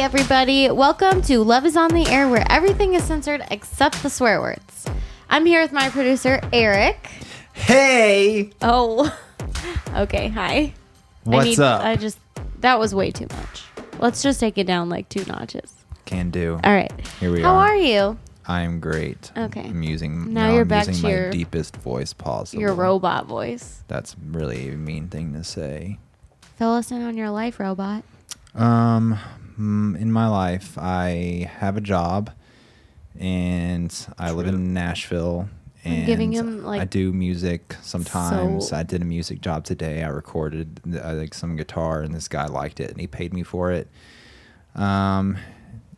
everybody. Welcome to Love is on the Air, where everything is censored except the swear words. I'm here with my producer, Eric. Hey, Oh, okay. Hi. what's I need, up? I just, that was way too much. Let's just take it down like two notches. Can do. All right. Here we How are. How are you? I'm great. Okay. I'm using Now now, you're I'm back to my your- deepest voice possible. Your robot voice. That's really a mean thing to say. Fill us in on your life, robot. Um, in my life, I have a job, and I live in Nashville. I'm And giving him, I do music sometimes. so- I did a music job today. I recorded uh, like some guitar, and this guy liked it, and he paid me for it. Um,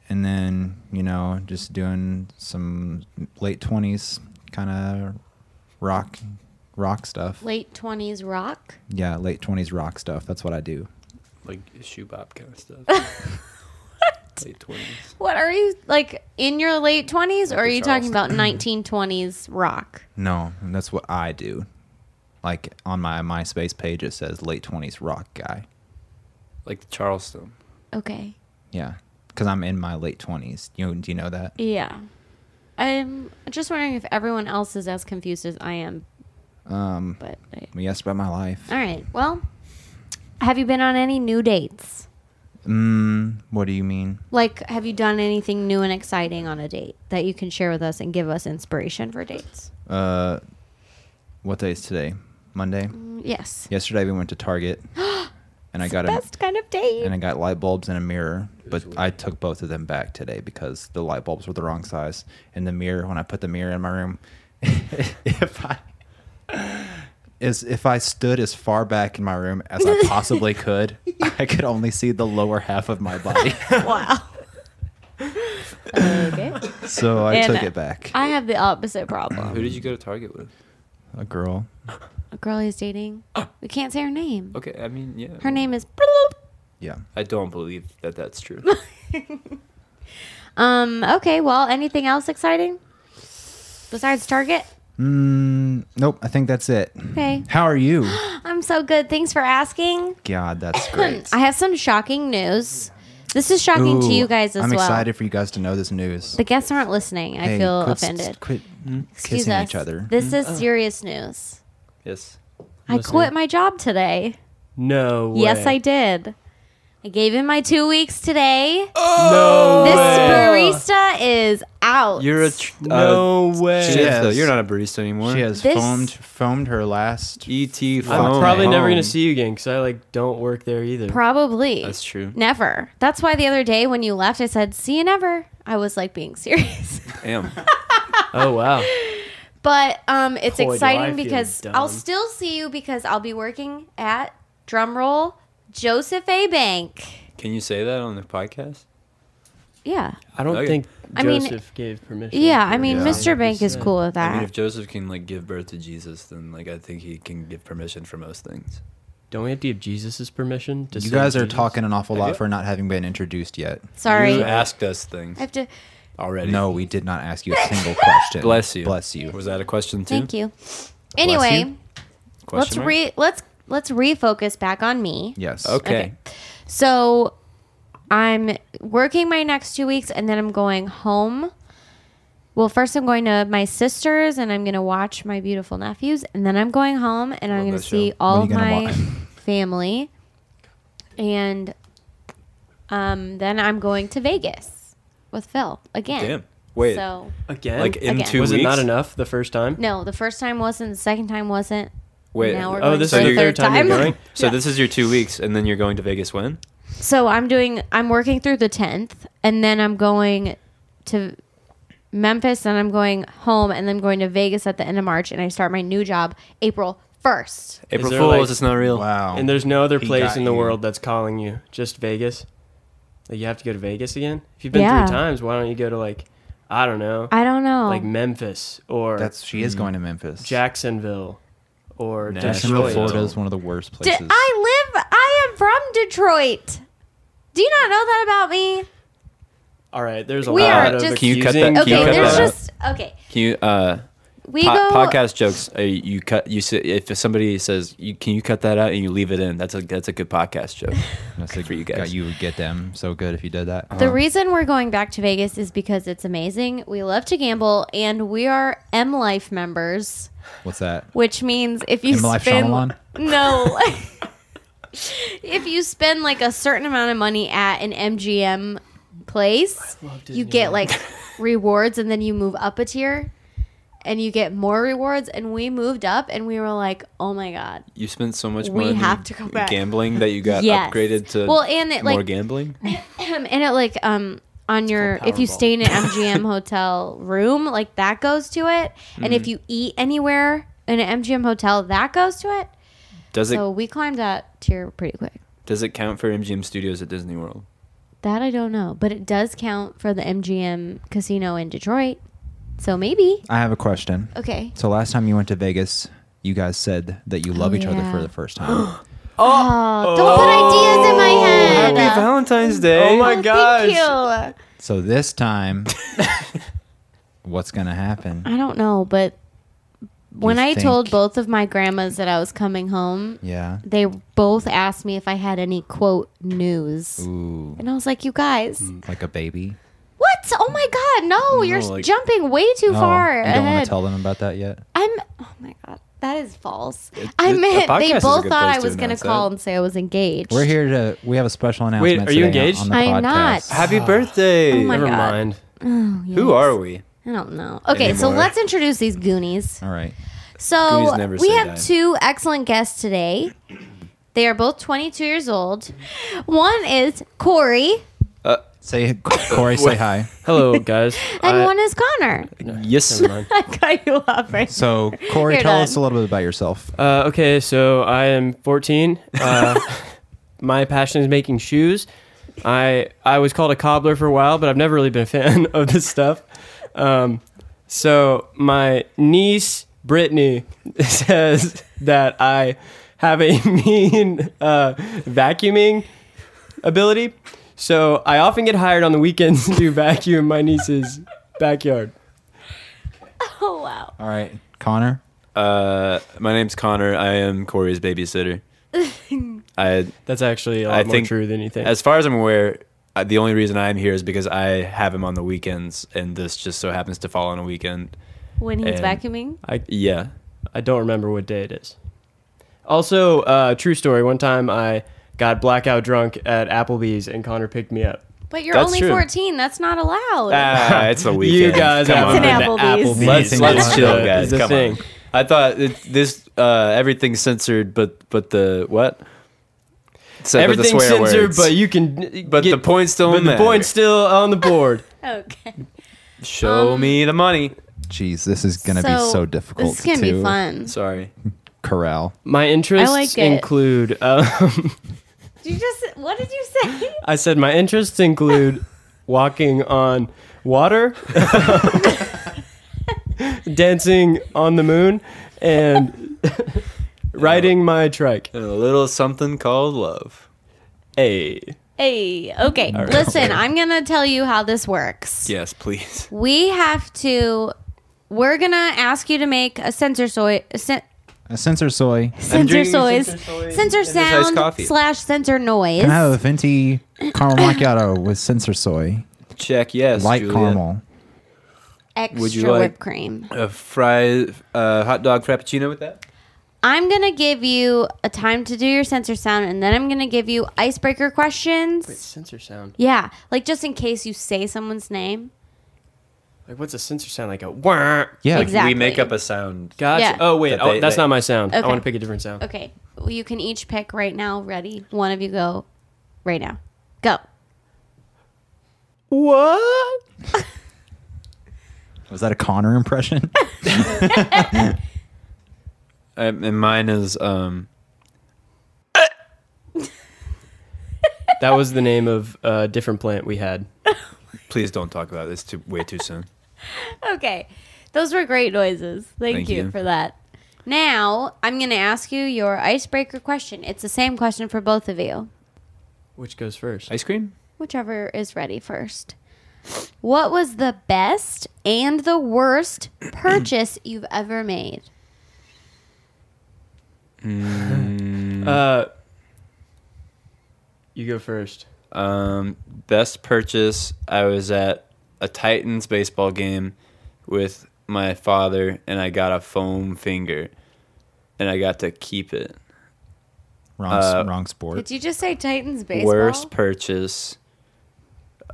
and then you know, just doing some late twenties kind of rock, rock stuff. Late 20s rock. Yeah, late twenties rock stuff. That's what I do. Like shoe bop kind of stuff. What? Late twenties. What are you, like, in your late 20s, or are the you talking about 1920s rock? No, that's what I do. Like on my MySpace page, it says late twenties rock guy. Like the Charleston. Okay. Yeah, because I'm in my late twenties. You do you know that? Yeah. I'm just wondering if everyone else is as confused as I am, Um, but I, you asked about my life. all right. Well, have you been on any new dates? Mm, what do you mean? Like, have you done anything new and exciting on a date that you can share with us and give us inspiration for dates? Uh, what day is today? Monday. Mm, Yes. Yesterday we went to Target, and I got the a best kind of date. and I got light bulbs and a mirror. But I took both of them back today because the light bulbs were the wrong size. And the mirror, when I put the mirror in my room, if I is if I stood as far back in my room as I possibly could, I could only see the lower half of my body. wow. okay. So I And took it back. I have the opposite problem. Who did you go to Target with? A girl. A girl he's dating. We can't say her name. Okay, I mean, yeah. Her name is. Yeah. I don't believe that that's true. Um. Okay. Well, anything else exciting besides Target? Mm, nope. I think that's it. Okay. How are you? I'm so good. Thanks for asking. God, that's great. I have some shocking news. This is shocking to you guys as well. I'm well. excited for you guys to know this news. The guests aren't listening. I Hey, feel quit s- offended. Quit Excuse kissing us. each other. This is serious news. yes. I Listening. quit my job today. No way. Yes, I did. I gave him my two weeks today. No this way. barista is out. You're a. Tr- No uh, way. shit, Yes. though, You're not a barista anymore. She has This- foamed foamed her last. ET I'm phone probably never gonna see you again because I like don't work there either. Probably. That's true. Never. That's why the other day when you left, I said, "See you never." I was like being serious. Damn. oh wow. But um, it's Boy, do I exciting feel because dumb. I'll still see you because I'll be working at drumroll Joseph A. Bank. Can you say that on the podcast? Yeah, I don't Okay. think I mean- Joseph gave permission. yeah. I for mean, Yeah. Mr. Bank is said. cool with I mean, that. if Joseph can like give birth to Jesus, then like I think he can give permission for most things. Don't we have to give Jesus' permission? To You say guys are Jesus? talking an awful lot for not having been introduced yet. Sorry, You I asked us things I have to. already. No, we did not ask you a single question. Bless you. Bless you. Was that a question too? Thank you. Anyway, you. let's Question mark? re let's let's refocus back on me. Yes. Okay. So I'm working my next two weeks and then I'm going home. Well, first I'm going to my sister's and I'm going to watch my beautiful nephews. And then I'm going home and I'm going to see show. all of my gonna family. And um, then I'm going to Vegas with Phil again. Damn. Wait. So, again. like in Again. two was weeks? it not enough the first time? no, the first time wasn't, the second time wasn't. Wait. Now we're Oh, going this for is the the third third time you're going? So Yeah. this is your two weeks, and then you're going to Vegas when? So I'm doing I'm working through the 10th and then I'm going to Memphis and I'm going home and then I'm going to Vegas at the end of March and I start my new job April 1st. April there, Fools. like- it's not real. Wow. And there's no other He place got in the you. world that's calling you. Just Vegas. Like you have to go to Vegas again. If you've been Yeah. three times, why don't you go to like I don't know, I don't know. like Memphis or That's she is going to Memphis. Jacksonville or Nashville, Detroit. Florida is one of the worst D- places. I live I am from Detroit. Do you not know that about me? All right, there's a We lot are of just- Can you cut accusing that- Can you Okay, cut going there's that out? just okay. Can you? Uh, we Po- go podcast jokes. Uh, you cut. You say if somebody says, you, "Can you cut that out?" and you leave it in, that's a that's a good podcast joke. That's For you guys. You would get them so good if you did that. The reason we're going back to Vegas is because it's amazing. We love to gamble, and we are M Life members, What's that? which means if you M Life spend Shyamalan? no, if you spend like a certain amount of money at an MGM place, you get like rewards, and then you move up a tier, and you get more rewards. And we moved up, and we were like, oh my god, You spent so much We money have to go back. gambling that you got Yes. upgraded to well, and it more like gambling. and it like um on your if you stay in an MGM hotel room, like that goes to it. And if you eat anywhere in an MGM hotel, that goes to it. Does it So we climbed that tier pretty quick. does it count for MGM Studios at Disney World? That I don't know, but it does count for the MGM casino in Detroit. So maybe. I have a question. Okay. So last time you went to Vegas, you guys said that you love Oh, each other for the first time. Oh. oh, don't put oh. ideas in my head. Happy Valentine's Day! Oh, oh my Oh, gosh. Thank you. so this time, what's gonna happen? I don't know, but when You I told both of my grandmas that I was coming home, Yeah. they both asked me if I had any quote news. Ooh, And I was like, you guys, mm. like a baby. What? Oh my God, no, you're like- jumping way too Oh, far you don't want ahead. to tell them about that yet. I'm, oh my God, that is false. It- I it- a meant podcast they a both good thought place I to was going to announce call that. and say I was engaged. We're here to. We have a special announcement. are you today engaged? On the I'm podcast. not. Happy birthday! Oh my Never God. mind. Oh, Who are we? I don't know. Okay, so Anymore. let's introduce these Goonies. All right. So Goonies never we say have die. two excellent guests today. They are both 22 years old. One is Corey, uh, Say Corey. say hi. Hello, guys. and I- one is Connor. Yes. Never mind. I cut you off right. So Corey, You're tell done. us a little bit about yourself. Uh, okay, so I am 14. Uh, my passion is making shoes. I I was called a cobbler for a while, but I've never really been a fan of this stuff. Um, so my niece Brittany says that I have a mean uh, vacuuming ability. So I often get hired on the weekends to vacuum my niece's backyard. Oh wow. All right, Connor. Uh, my name's Connor. I am Corey's babysitter. I, That's actually a lot I more think true than you think. as far as I'm aware, uh, the only reason I'm here is because I have him on the weekends, and this just so happens to fall on a weekend. When he's And- vacuuming. I Yeah. I don't remember what day it is. Also, uh, true story. One time I got blackout drunk at Applebee's and Connor picked me up. But you're That's only true. 14. That's not allowed. Ah, it's a weekend. You guys Come haven't on. It's an been Applebee's. Applebee's. Let's let's chill, guys. Come thing. on. I thought it, this uh, everything's censored, but but the what? Except for the Everything's swear censored, words. but you can. But the points don't But the point's still on the board. okay. show Um, me the money. Jeez, this is gonna be so difficult. This is gonna to be fun. Sorry. Corral. My interests like it. include. Um, Did you just what did you say? I said my interests include walking on water, dancing on the moon, and riding my trike. And a little something called love. Hey. Hey, okay. right. Listen, I'm gonna tell you how this works. Yes, please. We have to. We're gonna ask you to make a sensor soy. A sen- A sensor soy. Sensor soys, Sensor Soy sensor and this iced sound coffee. slash sensor noise. Can I have a venti caramel macchiato with sensor soy, Check yes. light Julia. caramel. extra Would you like- whipped cream. A fried uh, hot dog frappuccino with that. I'm gonna give you a time to do your censor sound, and then I'm gonna give you icebreaker questions. Wait, censor sound. Yeah, like just in case you say someone's name. Like, what's a censor sound? Like a wah. Yeah. Exactly. We make up a sound. Gotcha. Yeah. Oh wait, That oh, they- that's they- not my sound. I Okay. want to pick a different sound. Okay, well, you can each pick right now. Ready? One of you go. Right now. Go. What? Was that a Connor impression? Um, and mine is um. That was the name of a different plant we had. Please don't talk about this. Too way too soon. Okay, those were great noises. Thank, Thank you, you. for that. Now I'm gonna ask you your icebreaker question. It's the same question for both of you, Which goes first? Ice cream. whichever is ready first. What was the best and the worst purchase you've ever made? Uh, you go first. Um, best purchase. I was at a Titans baseball game with my father, and I got a foam finger, and I got to keep it. Wrong, Uh, wrong sport. Did you just say Titans baseball? Worst purchase.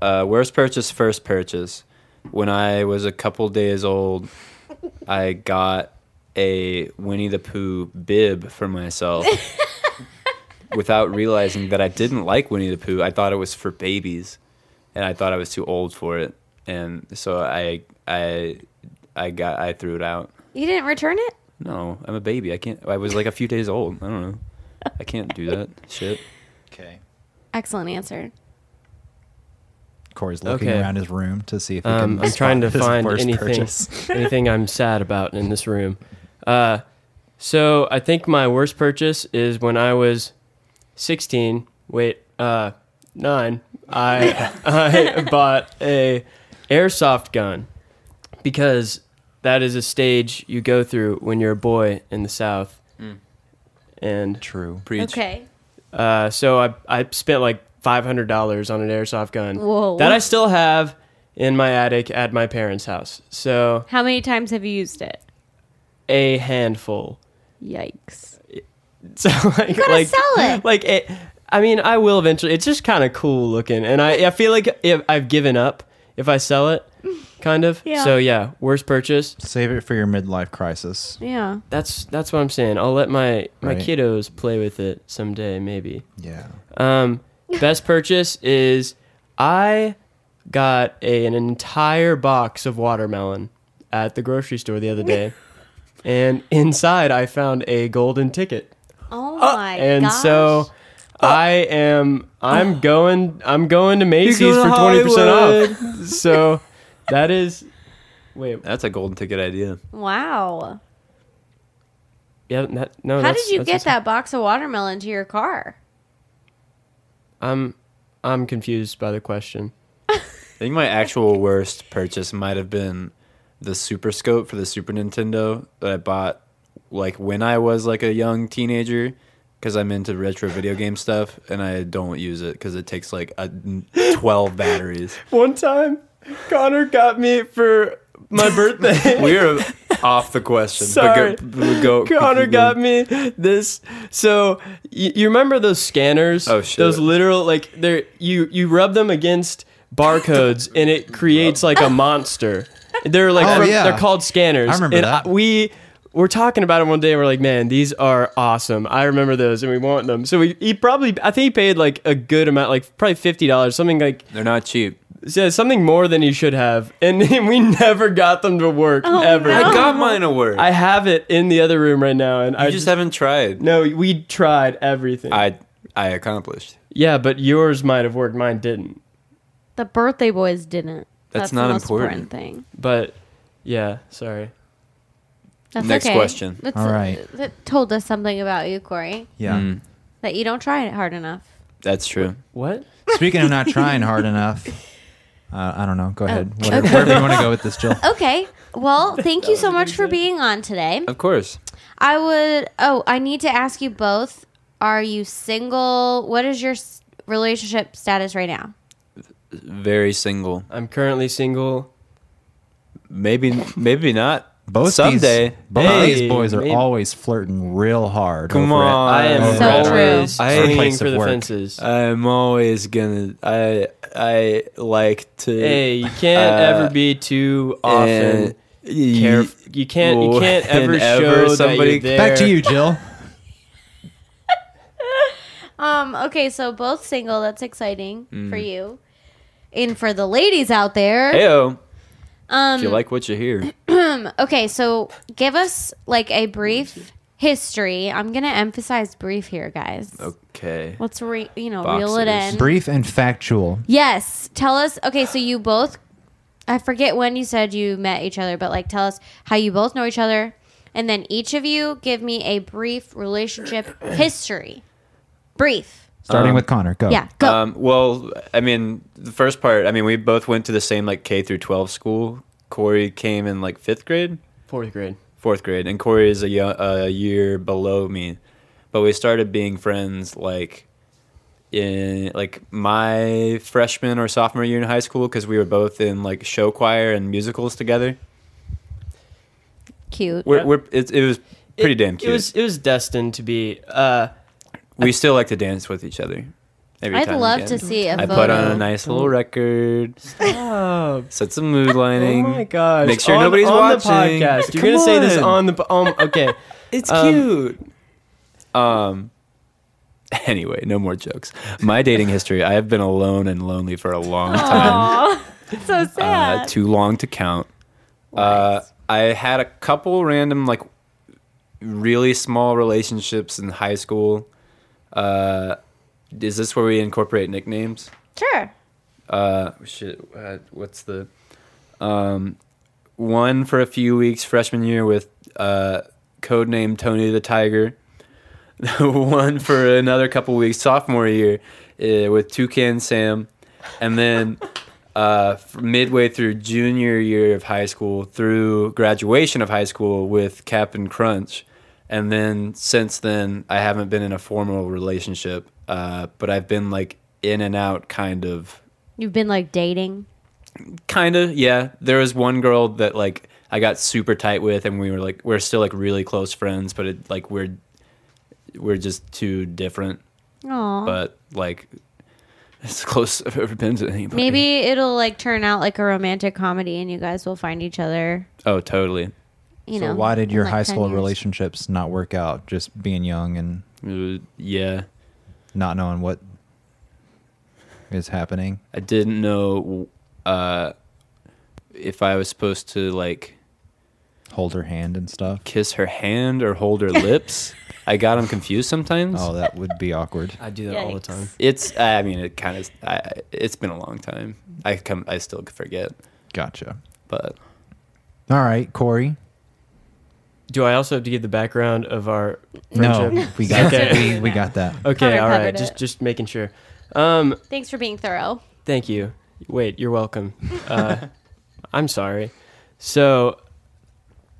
Uh, worst purchase. First purchase. When I was a couple days old, I got a Winnie the Pooh bib for myself. without realizing that I didn't like Winnie the Pooh. I thought it was for babies, and I thought I was too old for it, and so I I I got I threw it out. You didn't return it? No, I'm a baby. I can't. I was like a few days old. I don't know. I can't do that shit. Okay. Excellent answer. Corey's looking Okay. around his room to see if he Um, can I'm trying to spot his find worst anything purchase. anything I'm sad about in this room. Uh, so I think my worst purchase is when I was 16. Wait, uh, nine. I I bought a airsoft gun because that is a stage you go through when you're a boy in the South. And True. Preach. Okay. uh, so I I spent like five hundred dollars on an airsoft gun Whoa. that I still have in my attic at my parents' house. So How many times have you used it? a handful. Yikes. So like gotta like sell it. like it, I mean I will eventually. It's just kind of cool looking, and I I feel like if I've given up if I sell it, kind of. Yeah. So yeah, worst purchase. Save it for your midlife crisis. Yeah. That's that's what I'm saying. I'll let my my Right. kiddos play with it someday, maybe. Yeah. Um, best purchase is I got a, an entire box of watermelon at the grocery store the other day, and inside I found a golden ticket, Oh my and gosh. so I am I'm going I'm going to Macy's going for twenty percent off. So that is wait That's a golden ticket idea. Wow. yeah that no. How did you get just- that box of watermelon to your car? I'm I'm confused by the question. I think my actual worst purchase might have been the Super Scope for the Super Nintendo that I bought like when I was like a young teenager because I'm into retro video game stuff and I don't use it because it takes like a 12 batteries. One time, Connor got me for my birthday. We're off the question. Sorry. But go, go, Connor got me this. So you, you remember those scanners? Oh, shit. Those literal like they're you you rub them against barcodes and it creates like a monster. They're like Oh, from- yeah. they're called scanners. I remember and that. we were talking about it one day. and We're like, man, these are awesome. I remember those, and we want them. So we, he probably, I think he paid like a good amount, like probably fifty dollars, something like They're not cheap. yeah, something more than he should have, and we never got them to work Oh, ever. no. I got mine to work. I have it in the other room right now, and I I just haven't tried. no. We tried everything. I I accomplished. yeah, but yours might have worked. Mine didn't. The birthday boys didn't. That's the not most important. thing. But yeah, sorry. That's Next okay. question. That's, All right. That told us something about you, Corey. Yeah. Mm, That you don't try it hard enough. that's true. What? Speaking of not trying hard enough, uh, I don't know. Go ahead. Oh, Whatever, okay. wherever you want to go with this, Jill. Okay. Well, thank you so much for being on today. Of course. I would. Oh, I need to ask you both. Are you single? What is your relationship status right now? Very single. I'm currently single. Maybe maybe not. Both someday. These, both Hey, these boys are maybe- always flirting real hard. Come on. I am So always true. swinging Place for the work. fences. I'm always gonna. I I like to. hey, you can't uh, ever be too often. and y- you can't. You can't ever whenever show somebody- that you're there. Back to you, Jill. Um. Okay. So both single. That's exciting Mm. for you, and for the ladies out there. Heyo. um. If you like what you hear, Okay. So give us like a brief history. I'm gonna emphasize brief here, guys. okay. Let's re. You know, reel it Boxers. in. Brief and factual. Yes. Tell us. Okay, so you both. I forget when you said you met each other, but like tell us how you both know each other, and then each of you give me a brief relationship history. Brief. Starting Um, with Connor, go. Yeah, go. Um, well, I mean, the first part. I mean, we both went to the same like K through 12 school. Corey came in like fifth grade, Fourth grade. fourth grade, and Corey is a, yo- a year below me. But we started being friends like in like my freshman or sophomore year in high school because we were both in like show choir and musicals together. Cute. We're, we're it, it was pretty It- damn cute. It was it was destined to be. Uh, we still like to dance with each other. Every I'd time love can. to see a I photo. put on a nice little record, oh, set some mood lining. oh my gosh! Make sure on, nobody's on watching. the podcast. You're gonna say this on. on the po- um. Okay. It's Um, cute. Um. Anyway, no more jokes. My dating history: I have been alone and lonely for a long time. Aw, so sad. Uh, too long to count. Uh, I had a couple random, like, really small relationships in high school. Uh, is this where we incorporate nicknames? sure. uh shit uh, what's the um one for a few weeks freshman year with uh code name tony the tiger one for another couple weeks sophomore year uh, with toucan sam and then uh midway through junior year of high school through graduation of high school with captain crunch and then since then i haven't been in a formal relationship uh but i've been like in and out kind of You've been like dating. kind of yeah there was one girl that like i got super tight with and we were like we're still like really close friends but it like we're we're just too different Aw. but like as close i've ever been to anybody Maybe it'll like turn out like a romantic comedy, and you guys will find each other. oh totally You so know. why did your like, high school years. relationships not work out? Just being young and Uh, yeah not knowing what is happening. i didn't know uh if i was supposed to like Hold her hand and stuff. kiss her hand or hold her lips i got them confused sometimes Oh, that would be awkward. I do that all the time. it's i mean it kind of I, it's been a long time i come i still forget Gotcha. but All right, Corey. Do I also have to give the background of our No, we got Okay. we, we got that. Okay, Connor all right. Just it. just making sure. Um, Thanks for being thorough. thank you. Wait, you're welcome. Uh, I'm sorry. So,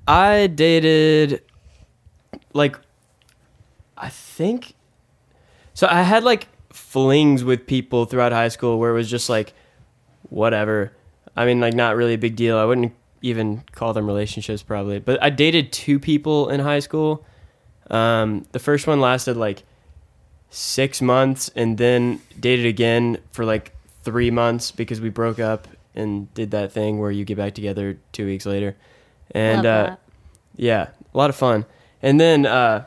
I dated like I think so I had like flings with people throughout high school where it was just like whatever. I mean like not really a big deal. I wouldn't even call them relationships probably. But I dated two people in high school. Um, the first one lasted like six months and then dated again for like three months because we broke up and did that thing where you get back together two weeks later. And uh, yeah, a lot of fun. And then uh,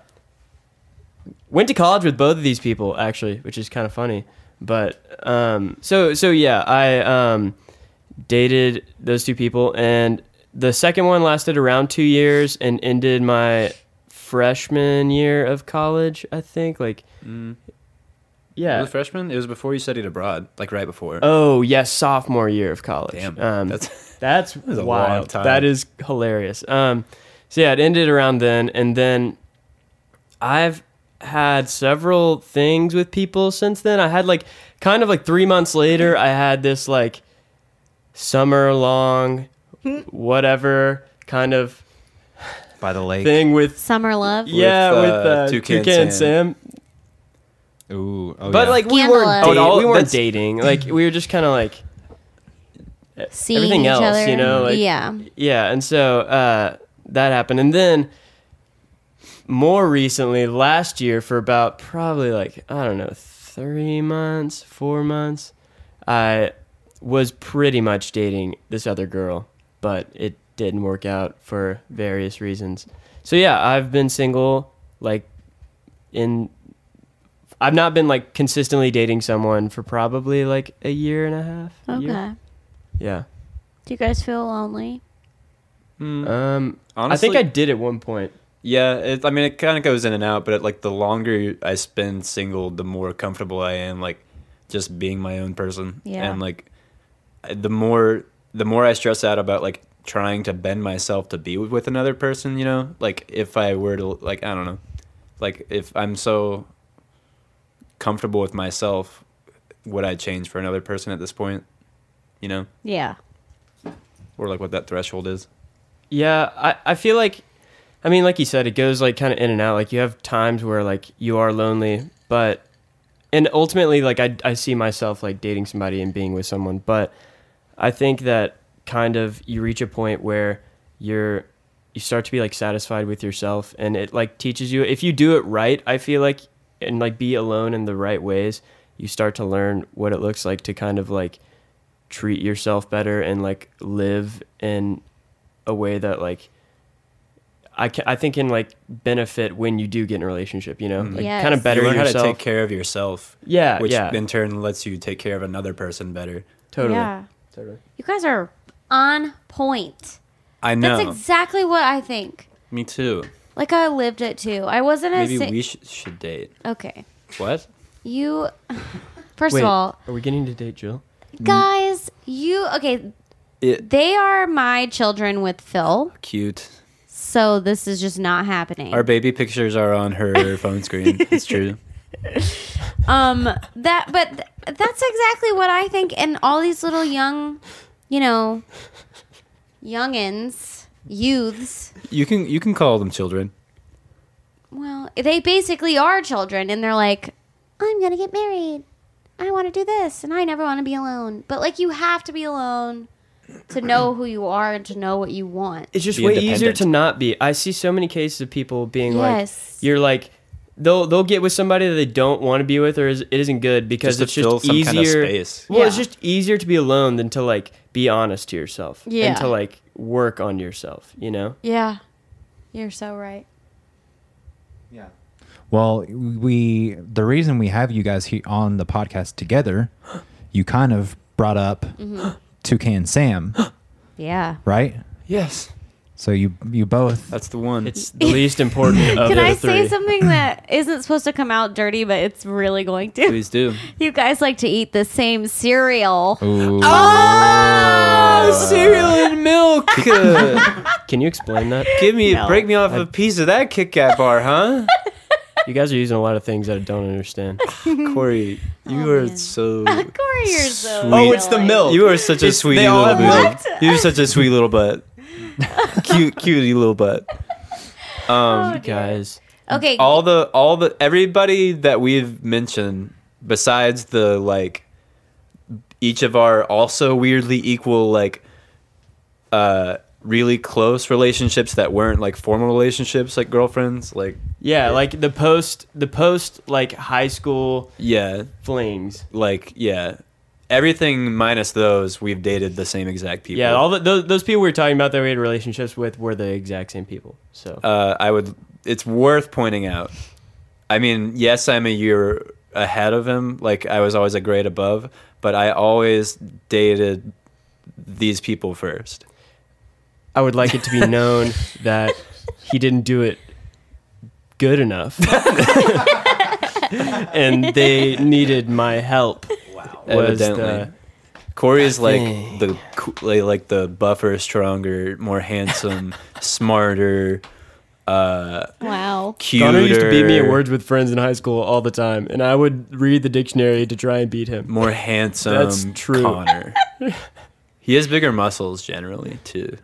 went to college with both of these people actually, which is kind of funny. But um, so so yeah, I um, dated those two people, and the second one lasted around two years and ended my freshman year of college. I think like mm, yeah. freshman it was before you studied abroad like right before Oh yes, sophomore year of college. damn Um, that's That's long wild. time. That is hilarious. Um, so yeah, it ended around then, and then I've had several things with people since then. I had like kind of like three months later, I had this like summer long, whatever kind of By the lake. thing with Summer love. yeah uh, with uh, Toucan Toucan, Sam. Sam. Ooh. Oh, but yeah. like we weren't Oh, dating. we weren't dating. Like we were just kind of like Seeing everything each else, other. you know, like- yeah. Yeah, and so uh, that happened, and then more recently, last year, for about probably like I don't know, three months, four months, I was pretty much dating this other girl, but it didn't work out for various reasons. So yeah, I've been single like in. I've not been like consistently dating someone for probably like a year and a half. Okay. year. Yeah. Do you guys feel lonely? Mm, Um, I think I did at one point. yeah it, i mean it kind of goes in and out but like the longer i spend single the more comfortable i am like just being my own person Yeah. and like the more the more i stress out about like trying to bend myself to be with, with another person you know like if i were to like i don't know like if i'm so comfortable with myself, would I change for another person at this point? You know, Yeah. or like what that threshold is. Yeah, I, I feel like, I mean, like you said, it goes like kind of in and out. Like you have times where like you are lonely, but, and ultimately, like I, I see myself like dating somebody and being with someone, but I think that kind of you reach a point where you're, you start to be like satisfied with yourself and it like teaches you, if you do it right, I feel like, and like be alone in the right ways, you start to learn what it looks like to kind of like treat yourself better and like live in a way that like I, ca- I think can like benefit when you do get in a relationship, you know, Mhm. like Yes. kind of better you learn yourself. how to take care of yourself, yeah, which yeah, in turn lets you take care of another person better. totally, Yeah. Totally. You guys are on point. I know. That's exactly what I think. Me too. Like I lived it too. I wasn't a Maybe si- we sh- should date. okay. What? You first Wait, of all, are we getting to date Jill? Mm. guys, you okay? It They are my children with Phil, cute. so this is just not happening. Our baby pictures are on her phone screen. It's true. Um, that but th- that's exactly what I think. And all these little young, you know, youngins, youths. You can you can call them children. Well, they basically are children, and they're like, I'm gonna get married. I want to do this, and I never want to be alone. But like, you have to be alone to know who you are and to know what you want. It's just Be way easier independent. to not be. I see so many cases of people being Yes. like, you're like, they'll they'll get with somebody that they don't want to be with, or is, it isn't good because Just it's just easier. kind of space. Well, it's just easier to be alone than to like be honest to yourself Yeah. and to like work on yourself. You know? Yeah, you're so right. Yeah. Well, we the reason we have you guys he, on the podcast together, you kind of brought up mm-hmm. Toucan Sam, Yeah. right? Yes, So you you both that's the one. It's the least important of Can the I three. say something that isn't supposed to come out dirty, but it's really going to? Please do. You guys like to eat the same cereal. Ooh. Oh, oh cereal and milk. Can you explain that? Give me, No. break me off a piece of that Kit Kat bar, huh? You guys are using a lot of things that I don't understand. Corey, oh, you Oh, are man. so. Corey, you're so. Sweet. Oh, it's the silly. milk. You are such a It's- sweetie they all little have butt. You're such a sweet little butt. Cute, cutie little butt. Um, Oh. Guys, Okay. all the all the everybody that we've mentioned besides the like each of our also weirdly equal like uh really close relationships that weren't like formal relationships like girlfriends like yeah, like the post, the post, like high school yeah flings. like yeah everything minus those we've dated the same exact people Yeah, all the, those, those people we were talking about that we had relationships with were the exact same people. So uh, I would. It's worth pointing out. I mean, yes, I'm a year ahead of him. Like I was always a grade above, but I always dated these people first. I would like it to be known that he didn't do it good enough, and they needed my help. Was Evidently, the, Corey is like Dang. the like, like the buffer, stronger, more handsome, smarter, uh, wow. cuter. Connor used to beat me at words with friends in high school all the time, and I would read the dictionary to try and beat him. More handsome. That's true. Connor. he has bigger muscles generally too.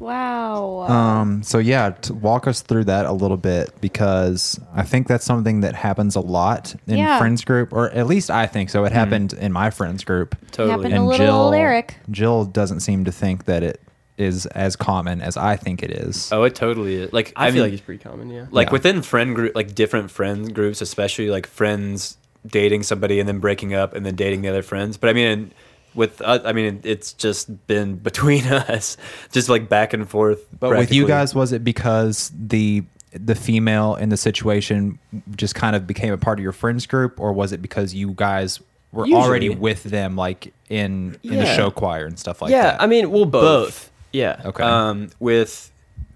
Wow. Um, so yeah, to walk us through that a little bit because I think that's something that happens a lot in Yeah. friends group, or at least I think so. It happened in my friends group. Totally. Happened to little old Eric. Jill doesn't seem to think that it is as common as I think it is. Oh, it totally is. Like I, I, feel mean, like it's pretty common. Yeah. like Yeah. within friend group like different friend groups especially like friends dating somebody and then breaking up and then dating the other friends but i mean with uh, i mean it's just been between us just like back and forth But with you guys, was it because the the female in the situation just kind of became a part of your friends group, or was it because you guys were already with them, like in in the show choir and stuff like yeah, that? Yeah, I mean, well, both. Both. Yeah. okay. um with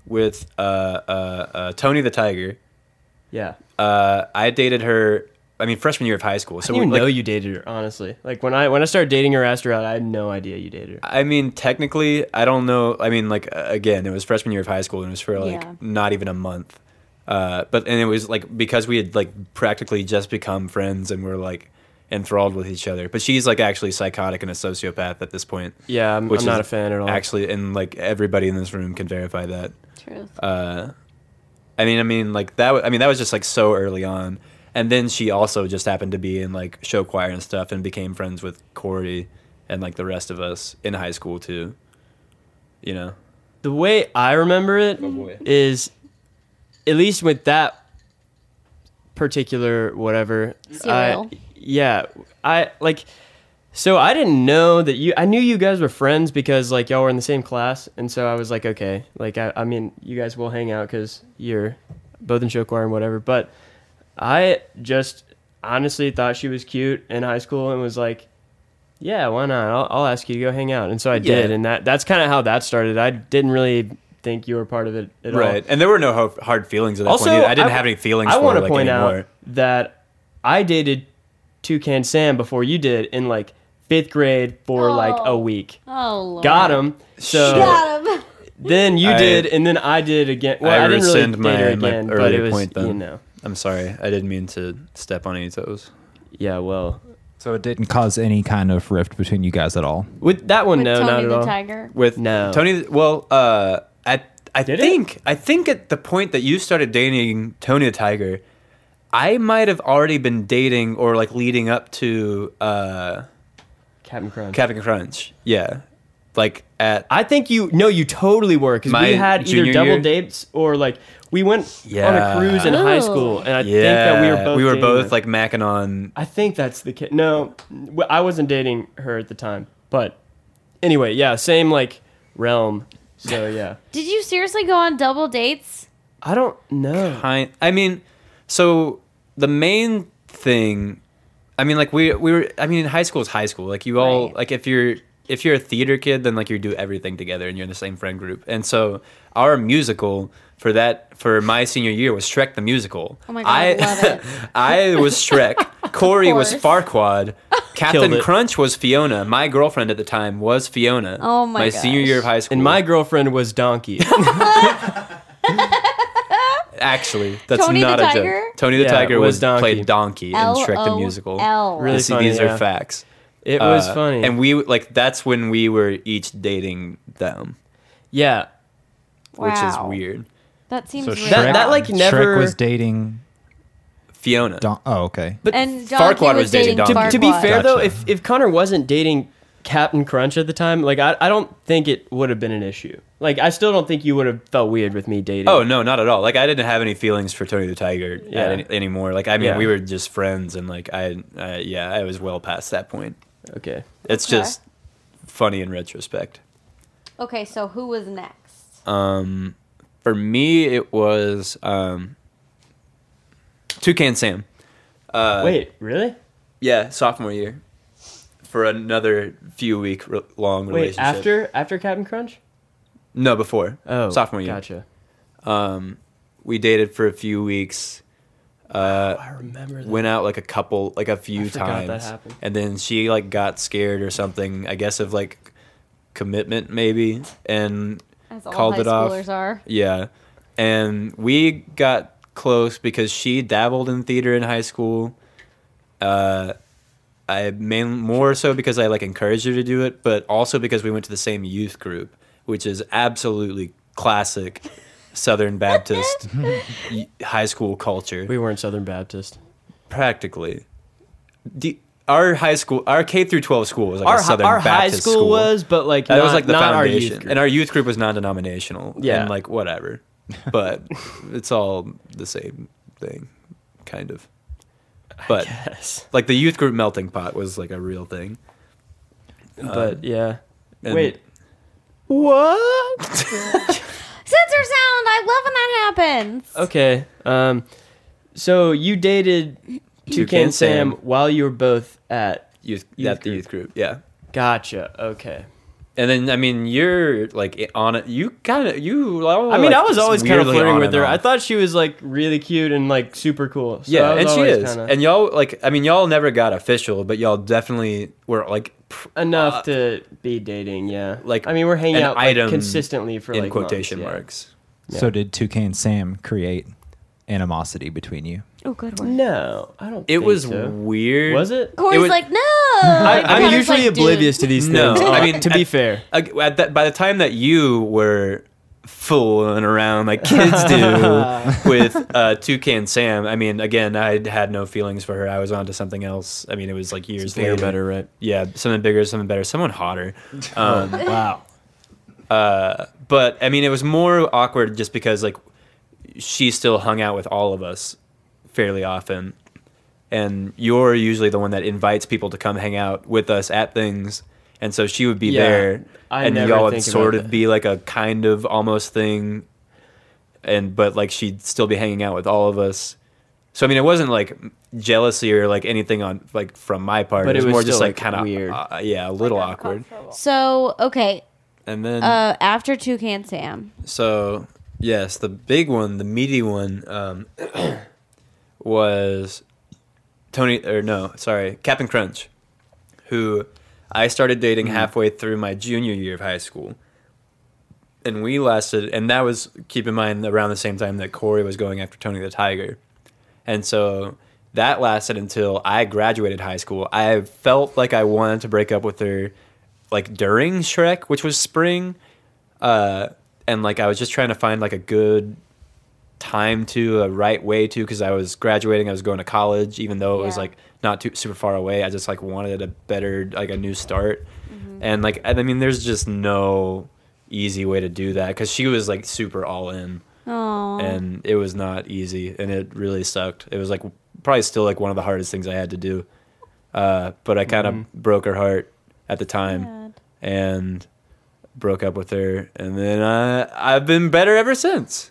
with uh uh, uh tony the tiger Yeah. uh i dated her i mean freshman year of high school I so didn't like, know you dated her. Honestly, like when I when I started dating her, asked her out, I had no idea you dated her. I mean, technically, I don't know. I mean, like again, it was freshman year of high school, and it was for like Yeah. not even a month. Uh, but and it was like because we had like practically just become friends and we're like enthralled with each other. But she's like actually psychotic and a sociopath at this point. Yeah, I'm, Which I'm not a fan at all. Actually, and like everybody in this room can verify that. Truth. Uh, I mean, I mean, like that. wa- I mean, that was just like so early on. And then she also just happened to be in like show choir and stuff, and became friends with Corey and like the rest of us in high school too. You know. the way I remember it oh, is, boy. at least with that particular whatever. I, yeah, I like. So I didn't know that you. I knew you guys were friends because like y'all were in the same class, and so I was like, okay, like I, I mean, you guys will hang out because you're both in show choir and whatever. But I just honestly thought she was cute in high school and was like, yeah, why not? I'll, I'll ask you to go hang out, and so I did, Yeah. and that that's kind of how that started. I didn't really think you were part of it at all. Right. And there were no ho- hard feelings at that Also, point. Either. I didn't I- have any feelings I for want her to like point anymore. out that I dated Toucan Sam before you did in like fifth grade for like a Oh. week. Oh, Lord. Got him. So Got him. then you I- did, and then I did again. Well, I I, didn't really rescind date my- her my again, but earlier it was point then. you know. I'm sorry. I didn't mean to step on any toes. Yeah, well, So it didn't cause any kind of rift between you guys at all. with that one, With no, Tony not at the all. Tiger. With No. Tony, well, uh, at I Did it? think I think at the point that you started dating Tony the Tiger, I might have already been dating or like leading up to uh, Captain Crunch. Captain Crunch. Yeah, like at I think you no, you totally were because My we had either junior double year? dates or like we went on a cruise in high Ooh. school, oh. and I yeah, think that we were both we were dating both her. like macking on. I think that's the kid. No, w- I wasn't dating her at the time. But anyway, yeah, same like realm. So yeah, Did you seriously go on double dates? I don't know. Kind, I mean, so the main thing, I mean, like we we were. I mean, high school is high school. Like you all Right. like if you're if you're a theater kid, then like you do everything together and you're in the same friend group. And so our musical for that for my senior year was Shrek the musical. Oh my God, I love it. I was Shrek. Corey was course. Farquaad. Captain Crunch was Fiona. My girlfriend at the time was Fiona. Oh my My senior year of high school. And my girlfriend was Donkey. Actually, that's Tony not a Tiger? joke. Tony the Yeah, Tiger was was, Donkey. played Donkey in Shrek the Musical. Really This- funny, these yeah. are facts. It was Uh, funny. and we like that's when we were each dating them, yeah, which is weird. That seems So really That- that, like, never- Shrek was dating. Fiona. Don- oh, okay. but and Farquaad Donkey was dating Donkey. to, to be Farquaad. fair though, if if Connor wasn't dating Captain Crunch at the time, like I, I don't think it would have been an issue. Like I still don't think you would have felt weird with me dating. Oh no, not at all. Like I didn't have any feelings for Tony the Tiger Yeah. any, anymore. Like I mean, Yeah. we were just friends, and like I, I, yeah, I was well past that point. Okay. It's Okay. just funny in retrospect. Okay, so who was next? Um, for me, it was um, Toucan Sam. Uh, Wait, really? Yeah, sophomore year. For another few week re- long Wait, relationship. after after Captain Crunch? No, before. Oh, sophomore year. Gotcha. Um, we dated for a few weeks. Uh, I remember that. went out like a couple, like a few I forgot that times, happened. and then she like got scared or something. I guess of like commitment maybe, and As all called high it off. schoolers are. Yeah. And we got close because she dabbled in theater in high school. Uh, I main more so because I like encouraged her to do it, but also because we went to the same youth group, which is absolutely classic Southern Baptist high school culture. We weren't Southern Baptist. Practically, the, our high school, our K through twelve school was like our a Southern our high Baptist school, was, but like that not, was like the not our foundation, youth group. and our youth group was non-denominational. Yeah. and like whatever, but it's all the same thing, kind of. But yes. like the youth group melting pot was like a real thing. But um, yeah. Wait. What? Censor sound. I love when that happens. Okay. Um so you dated Toucan Toucan Sam Sam. while you were both at Youth, Youth at the group. youth group, yeah. Gotcha. Okay. And then I mean, you're like on it. You kind of you. I mean, I was always kind of flirting with her. off. I thought she was like really cute and like super cool. So yeah, and she is. kinda- And y'all like, I mean, y'all never got official, but y'all definitely were like pr- enough uh, to be dating. Yeah. like I mean, we're hanging an out like, consistently for in like quotation months, yeah. marks. Yeah. So did Toucan Sam create animosity between you? Oh, good one. No, I don't. It think was so. weird. Was it? Corey's was- like, no. I, I'm Connor's usually like, oblivious to these things. No, I I mean, mean, to be at- fair, At that, by the time that you were fooling around like kids do with uh, Toucan Sam, I mean, again, I had no feelings for her. I was on to something else. I mean, it was like years bigger, later. better, right? Yeah, something bigger, something better, someone hotter. Um, Wow. uh, but I mean, it was more awkward just because like she still hung out with all of us fairly often, and you're usually the one that invites people to come hang out with us at things, and so she would be Yeah, there, I and never y'all would sort of that. be like a kind of almost thing, and but like she'd still be hanging out with all of us. So I mean, it wasn't like jealousy or like anything on like from my part. But it was, it was more just like like, kind of weird. uh, yeah, a little awkward. So, okay. And then Uh, after Toucan Sam. So yes, the big one, the meaty one, um, was Tony. Or no, sorry, Captain Crunch, who I started dating halfway through my junior year of high school, and we lasted. And that was keep in mind around the same time that Corey was going after Tony the Tiger, and so that lasted until I graduated high school. I felt like I wanted to break up with her, like during Shrek, which was spring uh, and like I was just trying to find like a good time to a right way to because I was graduating, I was going to college, even though it was like not too super far away. I just like wanted a better like a new start, Mm-hmm. and like I mean, there's just no easy way to do that because she was like super all in, Oh. and it was not easy, and it really sucked. It was like probably still like one of the hardest things I had to do, uh, but I kind of Mhm. broke her heart at the time and broke up with her and then uh, i've been better ever since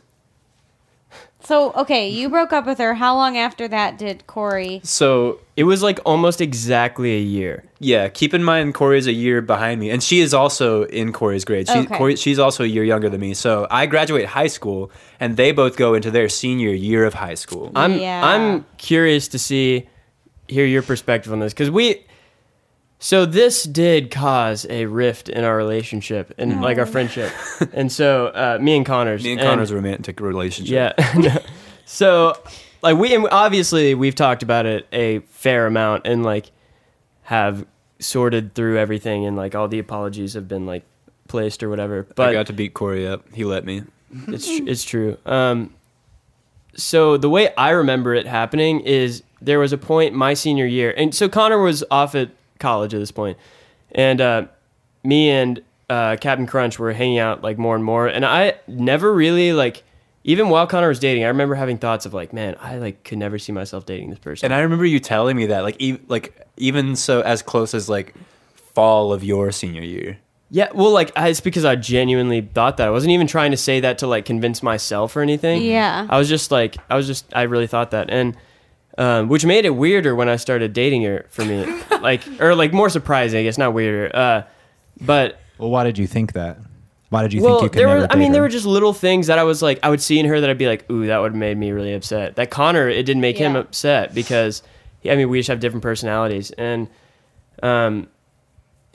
So, okay, you broke up with her. How long after that did Corey? so It was like almost exactly a year. yeah keep in mind corey's a year behind me and she is also in corey's grade she, Okay. Corey, she's also a year younger than me so i graduate high school and they both go into their senior year of high school I'm Yeah. I'm curious to see hear your perspective on this because we so this did cause a rift in our relationship and like our friendship. And so uh, me and Connors me and and- connor's romantic relationship yeah. So like we and obviously we've talked about it a fair amount and like have sorted through everything and like all the apologies have been like placed or whatever but i got to beat corey up. He let me. It's tr- it's true. Um, so the way I remember it happening is there was a point my senior year, and so Connor was off at college at this point, and uh, me and uh, Captain Crunch were hanging out like more and more, and I never really like. Even while Connor was dating, I remember having thoughts of like, man, I like could never see myself dating this person. and i remember you telling me that like e- like even so as close as like fall of your senior year yeah, well, like I, it's because I genuinely thought that. I wasn't even trying to say that to like convince myself or anything. Yeah. I was just like, I was just, I really thought that, and um, which made it weirder when I started dating her for me, like, or like more surprising, I guess, not weirder. Uh, but Well, why did you think that? Why did you well, think you could there never were, I date mean, there were just little things that I was like, I would see in her that I'd be like, ooh, that would have made me really upset. That Connor, it didn't make him upset because, I mean, we just have different personalities, and um,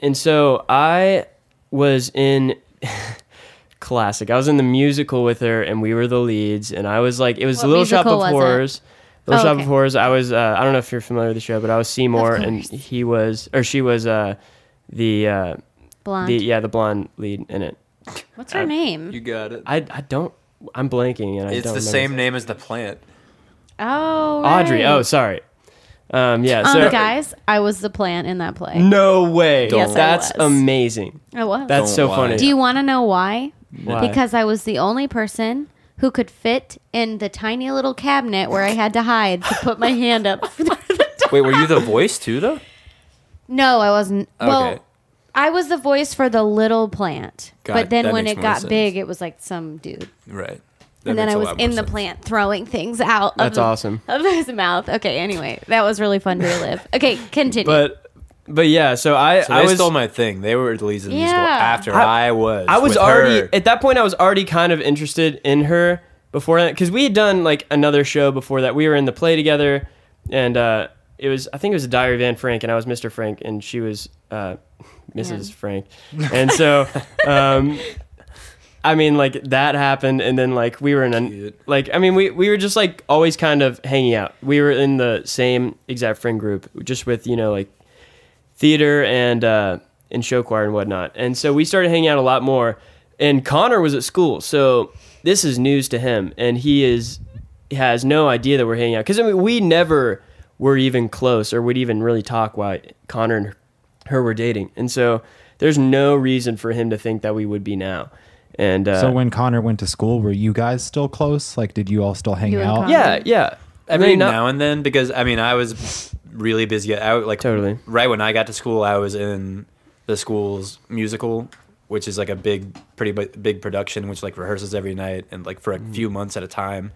and so I was in classic. I was in the musical with her, and we were the leads, and I was like, it was What the Little Shop of Horrors. it? Horrors. Little Oh, Shop okay. of Horrors. I was. Uh, I don't know if you're familiar with the show, but I was Seymour, and he was, or she was, uh, the uh, Blonde. the yeah, the blonde lead in it. What's her name? you got it I, I don't. I'm blanking, and I it's don't the same name as the plant oh, Audrey. Oh, sorry. Um, yeah. Um, guys, I was the plant in that play. no way. Yes, I That's was. amazing. I was. That's Don't so lie. funny. Do you want to know why? Why? Because I was the only person who could fit in the tiny little cabinet where I had to hide to put my hand up. wait were you the voice too though no, I wasn't. Well, I was the voice for the little plant. Got but then That when it got sense. big, it was like some dude. right That and then I was lot more in the sense. plant throwing things out. That's of the, awesome. Of his mouth. Okay, anyway, that was really fun to relive. Okay, continue. But but yeah. So I So I was stole my thing. They were the leads in the musical after I- I, was. I was with already her. at that point. I was already kind of interested in her before that because we had done like another show before that. We were in the play together, and uh, it was I think it was a Diary of Anne Frank, and I was Mr. Frank, and she was uh, Mrs. Anne. Frank, and so um, I mean, like that happened, and then like we were in a Cute. like I mean we we were just like always kind of hanging out. We were in the same exact friend group, just with you know like theater and uh, and show choir and whatnot. And so we started hanging out a lot more. And Connor was at school, so this is news to him, and he is has no idea that we're hanging out because I mean we never were even close or would even really talk while Connor and her were dating, and so there's no reason for him to think that we would be now. And uh, so when Connor went to school, were you guys still close? Like, did you all still hang out? Connor? yeah, yeah, I Every mean, not- now and then, because I mean, I was really busy. I like Totally. right when I got to school. I was in the school's musical, which is like a big, pretty big production, which like rehearses every night and like for a mm. few months at a time.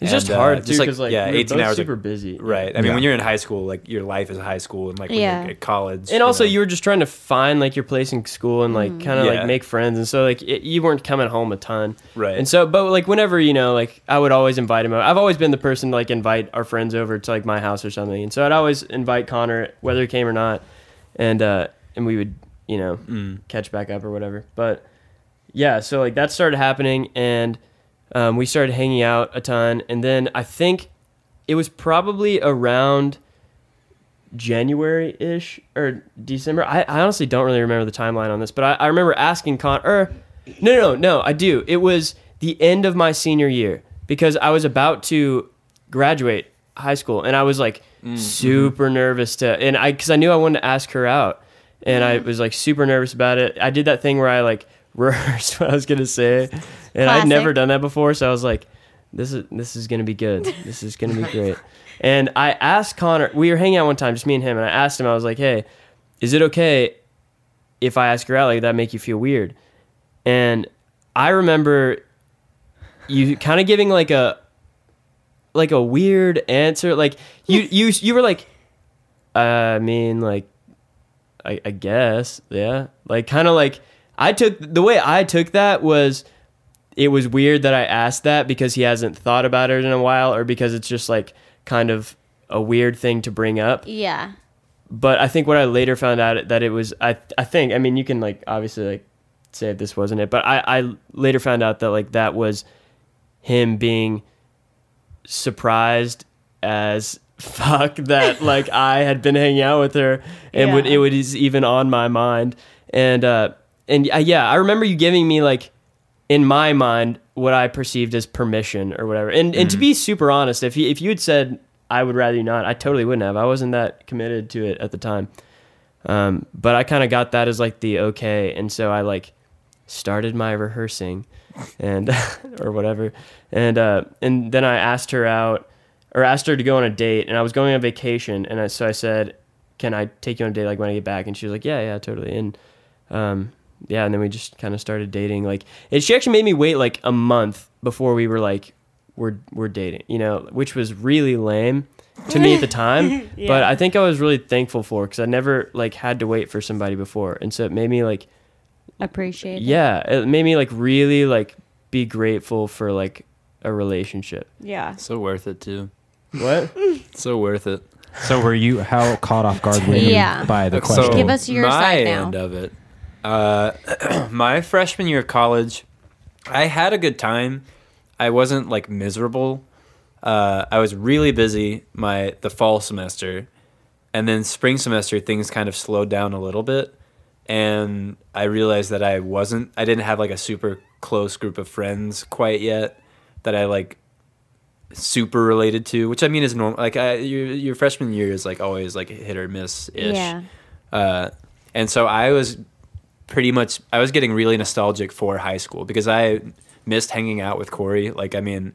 It's And, just uh, hard just too like- because like, yeah, we were 18 both hours super busy, Right. I mean, Yeah. when you're in high school, like your life is high school, and like when Yeah. you're at college, And also, know. you were just trying to find like your place in school and like kind of Yeah. like make friends, and so like it, you weren't coming home a ton, Right. And so, but like whenever you know, like I would always invite him. Over. I've always been the person to like invite our friends over to like my house or something, and so I'd always invite Connor whether he came or not, and uh and we would you know Mm. catch back up or whatever. But yeah, so like that started happening, and um, we started hanging out a ton, and then I think it was probably around January ish or December. I, I honestly don't really remember the timeline on this, but I, I remember asking Con or no, no, no, no, I do. It was the end of my senior year because I was about to graduate high school and I was like super nervous to and I because I knew I wanted to ask her out and I was like super nervous about it. I did that thing where I like rehearsed what I was gonna say and I'd never done that before, so I was like, this is this is gonna be good. This is gonna be great. And I asked Connor. We were hanging out one time, just me and him, and I asked him. I was like, "Hey, is it okay if I ask her out? Like, that make you feel weird?" And I remember you kind of giving like a like a weird answer. Like you you you were like, uh, I mean, like, I, I guess, yeah. Like, kind of like I took the way I took that was it was weird that I asked that because he hasn't thought about it in a while, or because it's just like kind of a weird thing to bring up. Yeah. But I think what I later found out that it was I I think I mean you can like obviously like say if this wasn't it, but I I later found out that like that was him being surprised as fuck that like I had been hanging out with her and would it was even on my mind and uh and uh, yeah I remember you giving me like in my mind what I perceived as permission or whatever. And and to be super honest if you if you had said I would rather you not I totally wouldn't have. I wasn't that committed to it at the time. Um but I kind of got that as like the okay. And so I like started my rehearsing and or whatever. And uh and then i asked her out or asked her to go on a date and i was going on vacation. And I, so i said can i take you on a date like when i get back? And she was like yeah yeah totally. And um yeah and then we just kind of started dating like and she actually made me wait like a month before we were like we're we're dating you know which was really lame to me at the time but i think i was really thankful for because i never like had to wait for somebody before and so it made me like Appreciate yeah it made me like really like be grateful for like a relationship Yeah. so worth it too. what So worth it. So were you how caught off guard were you Yeah. by the So question? Give us your my side now. end of it. Uh, my freshman year of college, I had a good time. I wasn't like miserable. Uh, I was really busy my the fall semester, and then spring semester things kind of slowed down a little bit, and I realized that I wasn't. I didn't have like a super close group of friends quite yet that I like super related to, which I mean is normal. Like I, your your freshman year is like always like hit or miss ish. Yeah. Uh, and so I was pretty much I was getting really nostalgic for high school because I missed hanging out with Corey. Like I mean,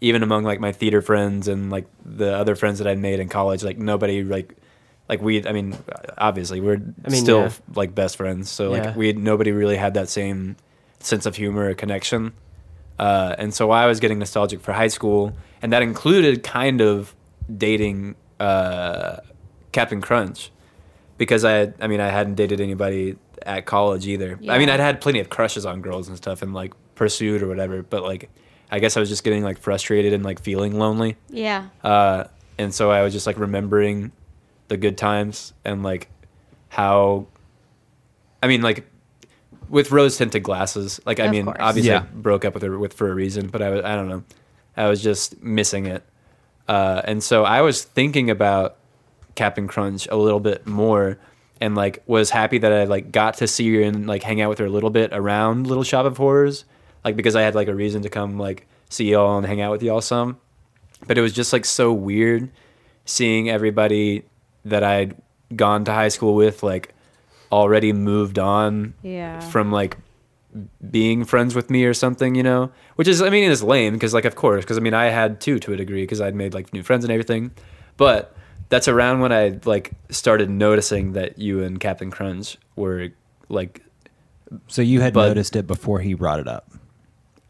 even among like my theater friends and like the other friends that I'd made in college, like nobody like like we I mean obviously we're I mean, still yeah. like best friends. So Yeah. like we nobody really had that same sense of humor or connection. Uh, and so I was getting nostalgic for high school, and that included kind of dating uh, Captain Crunch because I, I mean, I hadn't dated anybody at college either. I mean, I'd had plenty of crushes on girls and stuff, and like pursued or whatever. But like, I guess I was just getting like frustrated and like feeling lonely. Yeah. Uh, and so I was just like remembering the good times and like how, I mean, like with rose tinted glasses. Like I Of mean, course. obviously I broke up with her with for a reason, but I was I don't know. I was just missing it. Uh, and so I was thinking about Captain Crunch a little bit more and like was happy that I like got to see her and like hang out with her a little bit around Little Shop of Horrors. Like because I had like a reason to come like see y'all and hang out with y'all some. But it was just like so weird seeing everybody that I'd gone to high school with like already moved on Yeah. from like being friends with me or something, you know, which is, I mean, it's lame because, like, of course, because I mean, I had too to a degree because I'd made like new friends and everything, but that's around when I like started noticing that you and Captain Crunch were like So you had noticed it before he brought it up.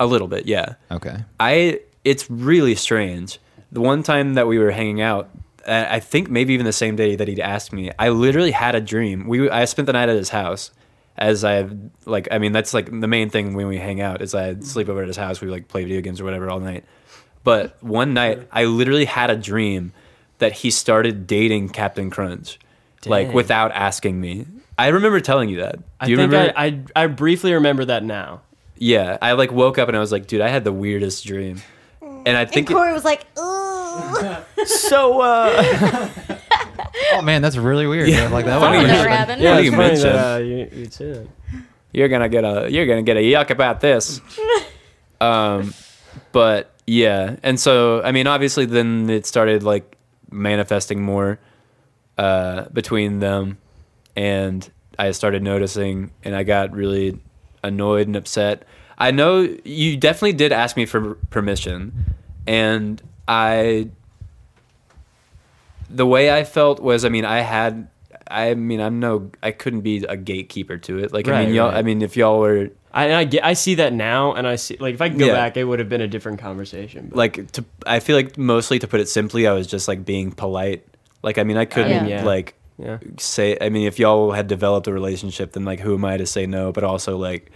a little bit, yeah. Okay. I, it's really strange. The one time that we were hanging out, I think maybe even the same day that he'd asked me, I literally had a dream. We, I spent the night at his house. As I like, I mean, that's like the main thing when we hang out is I sleep over at his house. We like play video games or whatever all night. But one night, I literally had a dream that he started dating Captain Crunch, like without asking me. I remember telling you that. Do I you think remember? I, I I briefly remember that now. yeah, I like woke up and I was like, dude, I had the weirdest dream, and I think and Corey was like, "Ooh, So uh, Oh man, that's really weird. Yeah. Like that. Funny you never happened." Yeah, it's you funny mentioned. that uh, you, you'd say that. you're gonna get a you're gonna get a yuck about this. um, but yeah, and so I mean, obviously, then it started like manifesting more uh, between them, and I started noticing, and I got really annoyed and upset. I know you definitely did ask me for permission, and I. The way I felt was, I mean, I had, I mean, I'm no, I couldn't be a gatekeeper to it. Like, I mean, y'all, right. I mean, if y'all were I, I get I see that now, and I see like if I could go Yeah. back, it would have been a different conversation. But like to I feel like mostly to put it simply, I was just like being polite. Like I mean, I couldn't Yeah. Yeah. like yeah, say. I mean, if y'all had developed a relationship, then like who am I to say no? But also like,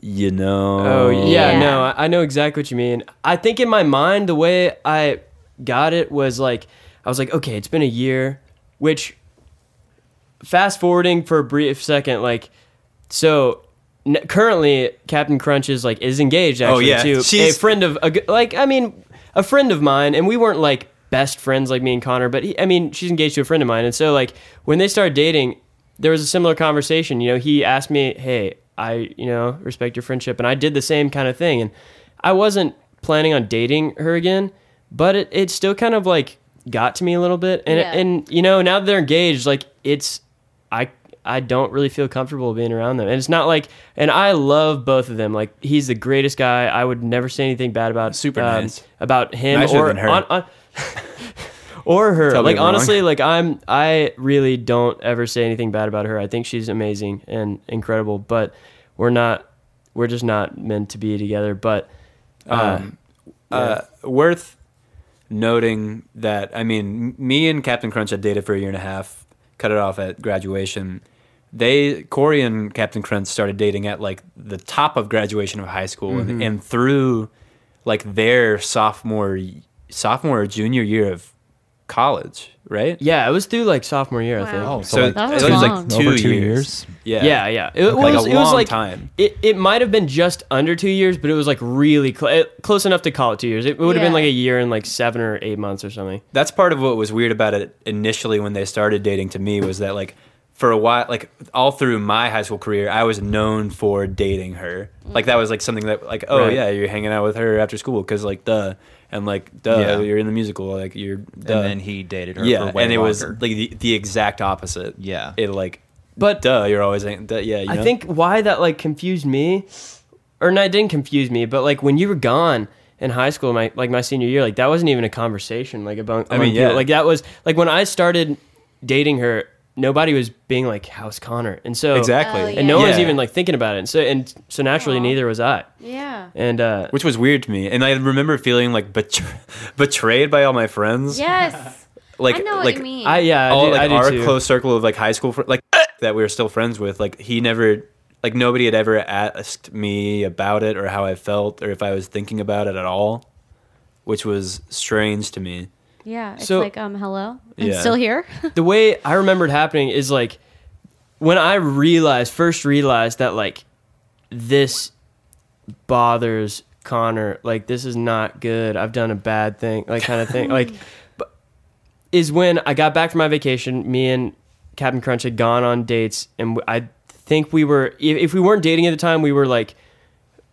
you know. Oh yeah, Yeah. no, I I know exactly what you mean. I think in my mind, the way I got it was like I was like, okay, it's been a year, which fast forwarding for a brief second, like so. N- currently, Captain Crunch is like is engaged oh, actually Oh, yeah. to She's- a friend of a, g- like I mean a friend of mine, and we weren't like best friends like me and Connor, but he, I mean she's engaged to a friend of mine, and so like when they started dating, there was a similar conversation. You know, he asked me, "Hey, I you know respect your friendship," and I did the same kind of thing, and I wasn't planning on dating her again, but it, it still kind of like got to me a little bit, and Yeah. and you know now that they're engaged, like it's I I don't really feel comfortable being around them, and it's not like and I love both of them. Like he's the greatest guy. I would never say anything bad about Super um, nice. about him Nicer or her. on- on- or her. Tell like I'm wrong. honestly, like I'm I really don't ever say anything bad about her. I think she's amazing and incredible, but we're not we're just not meant to be together. But uh, Um, uh, worth noting that I mean, me and Captain Crunch had dated for a year and a half, cut it off at graduation. They Corey and Captain Crunch started dating at like the top of graduation of high school, Mm-hmm. and, and through like their sophomore sophomore or junior year of college, right? yeah, it was through like sophomore year, I think. Wow. Oh, So, so, it That was, was like two, over two years. years. Yeah, Yeah, yeah. It, Like was, a it was long like time. It, it might have been just under two years, but it was like really cl- close enough to call it two years. It would have been like a year and like seven or eight months or something. that's part of what was weird about it initially when they started dating to me was that like for a while like all through my high school career i was known for dating her like that was like something that like oh Right. yeah you're hanging out with her after school because like duh and like duh Yeah. you're in the musical like you're duh. And then he dated her yeah for way and it was like the, the exact opposite Yeah. it like But duh you're always hang- duh, yeah you I know? think why that like confused me, or not, it didn't confuse me, but like when you were gone in high school, my like my senior year, like that wasn't even a conversation. Like about, I mean, people. yeah. like that was like when I started dating her, nobody was being like, "How's Connor?" And so exactly Oh, and no Yeah. one's even like thinking about it. And so and so naturally, Aw. neither was I. Yeah. And uh, which was weird to me and i remember feeling like betr- betrayed by all my friends Yes. like I know what like you mean. I yeah, I all do, like I do our too. close circle of like high school fr- like that we were still friends with like he never like nobody had ever asked me about it or how i felt or if i was thinking about it at all which was strange to me yeah. It's So- like, um, hello. I'm Yeah. still here. the way I remember it happening is like when I realized first realized that like this bothers Connor, like this is not good. I've done a bad thing, like kind of thing. like, but is when I got back from my vacation. Me and Captain Crunch had gone on dates, and I think we were if, if we weren't dating at the time, we were like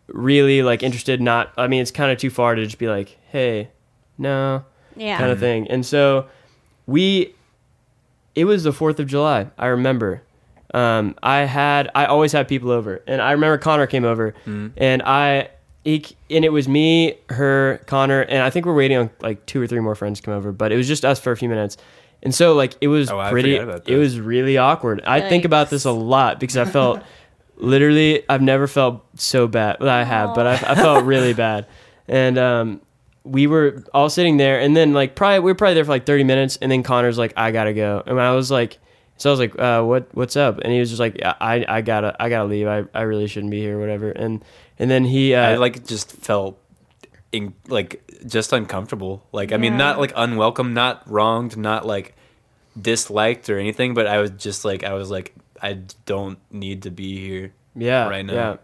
really like interested. Not, I mean, it's kind of too far to just be like, hey, no, Yeah. kind of thing. And so we, it was the Fourth of July. I remember. Um, I had, I always had people over, and I remember Connor came over, and I, he, and it was me, her, Connor, and I think we're waiting on like two or three more friends to come over, but it was just us for a few minutes. And so like it was Oh, pretty, it was really awkward. I think about this a lot because I felt literally I've never felt so bad. Well, I have, but I, I felt really bad. And um, we were all sitting there, and then like probably we were probably there for like thirty minutes, and then Connor's like, "I gotta go," and I was like, so I was like, uh, "What? What's up?" And he was just like, "I I gotta I gotta leave. I, I really shouldn't be here, whatever." And and then he uh, I like just felt in, like just uncomfortable. Like I mean, not like unwelcome, not wronged, not like disliked or anything. But I was just like, I was like, I don't need to be here. yeah right now. Yeah,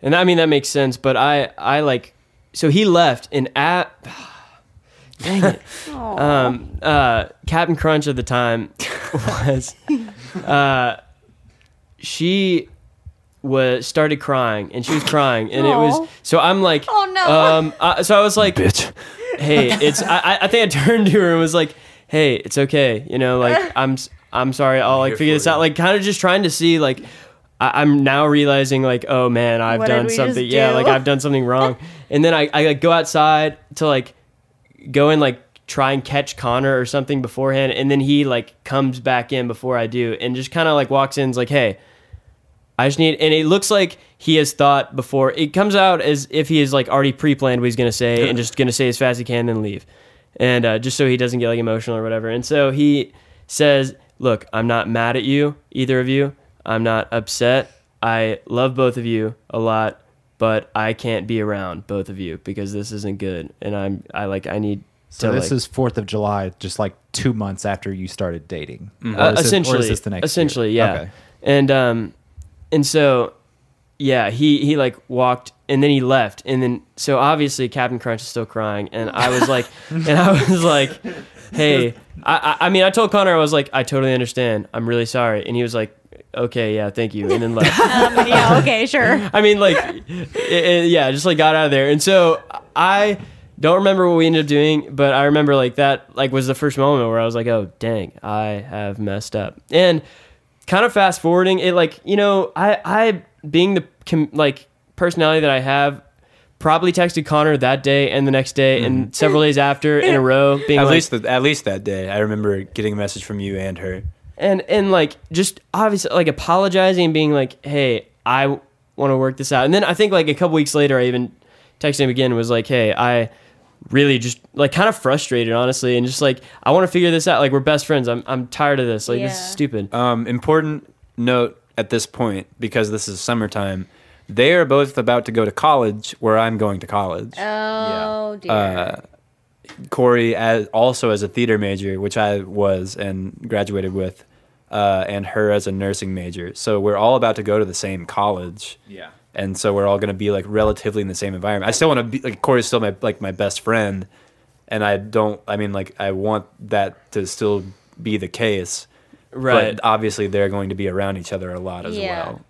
and I mean that makes sense. But I I like so he left and at dang it. um, uh, Captain Crunch at the time was uh, she was started crying and she was crying and it was so I'm like Oh, no. um I, so I was like Bitch. hey it's I, I- I think I turned to her and was like hey it's okay you know like I'm s- I'm sorry I'll like here figure for this out like kind of just trying to see like I, I'm now realizing like oh man I've What done something just yeah like I've done something wrong and then I, I like go outside to like go and like try and catch Connor or something beforehand, and then he like comes back in before I do, and just kind of like walks in, and is like, "Hey, I just need," and it looks like he has thought before. It comes out as if he has like already pre-planned what he's gonna say, and just gonna say as fast as he can, then leave, and uh, just so he doesn't get like emotional or whatever. And so he says, "Look, I'm not mad at you, either of you. I'm not upset. I love both of you a lot." But I can't be around both of you because this isn't good, and I'm I like I need So to this like, is Fourth of July, just like two months after you started dating. Or uh, is it- or is essentially this the next year? essentially yeah Okay. and um and so yeah he he like walked and then he left and then so obviously captain crunch is still crying and i was like and i was like hey I, I i mean i told connor i was like i totally understand i'm really sorry and he was like okay yeah thank you and then left Um, yeah. Okay. Sure. I mean, like, it, it- yeah, just like got out of there. And so I don't remember what we ended up doing, but I remember like that, like, was the first moment where I was like, oh, dang, I have messed up. And kind of fast forwarding it, like, you know, I, I being the com- like personality that I have, probably texted Connor that day and the next day and several days after in a row, being At like, least, the, at least that day, I remember getting a message from you and her. And and like just obviously like apologizing and being like hey i want to work this out and then i think like a couple weeks later i even texted him again and was like hey i really just like kind of frustrated honestly and just like i want to figure this out like we're best friends i'm, I'm tired of this like this is Yeah. stupid Um, important note at this point, because this is summertime, they are both about to go to college where I'm going to college. Oh dear. Uh, Corey as also as a theater major, which I was and graduated with, uh, and her as a nursing major. So we're all about to go to the same college. Yeah. And so we're all going to be like relatively in the same environment. I still want to be like Corey's still my like my best friend, and I don't. I mean, like I want that to still be the case. right But obviously, they're going to be around each other a lot as Yeah. well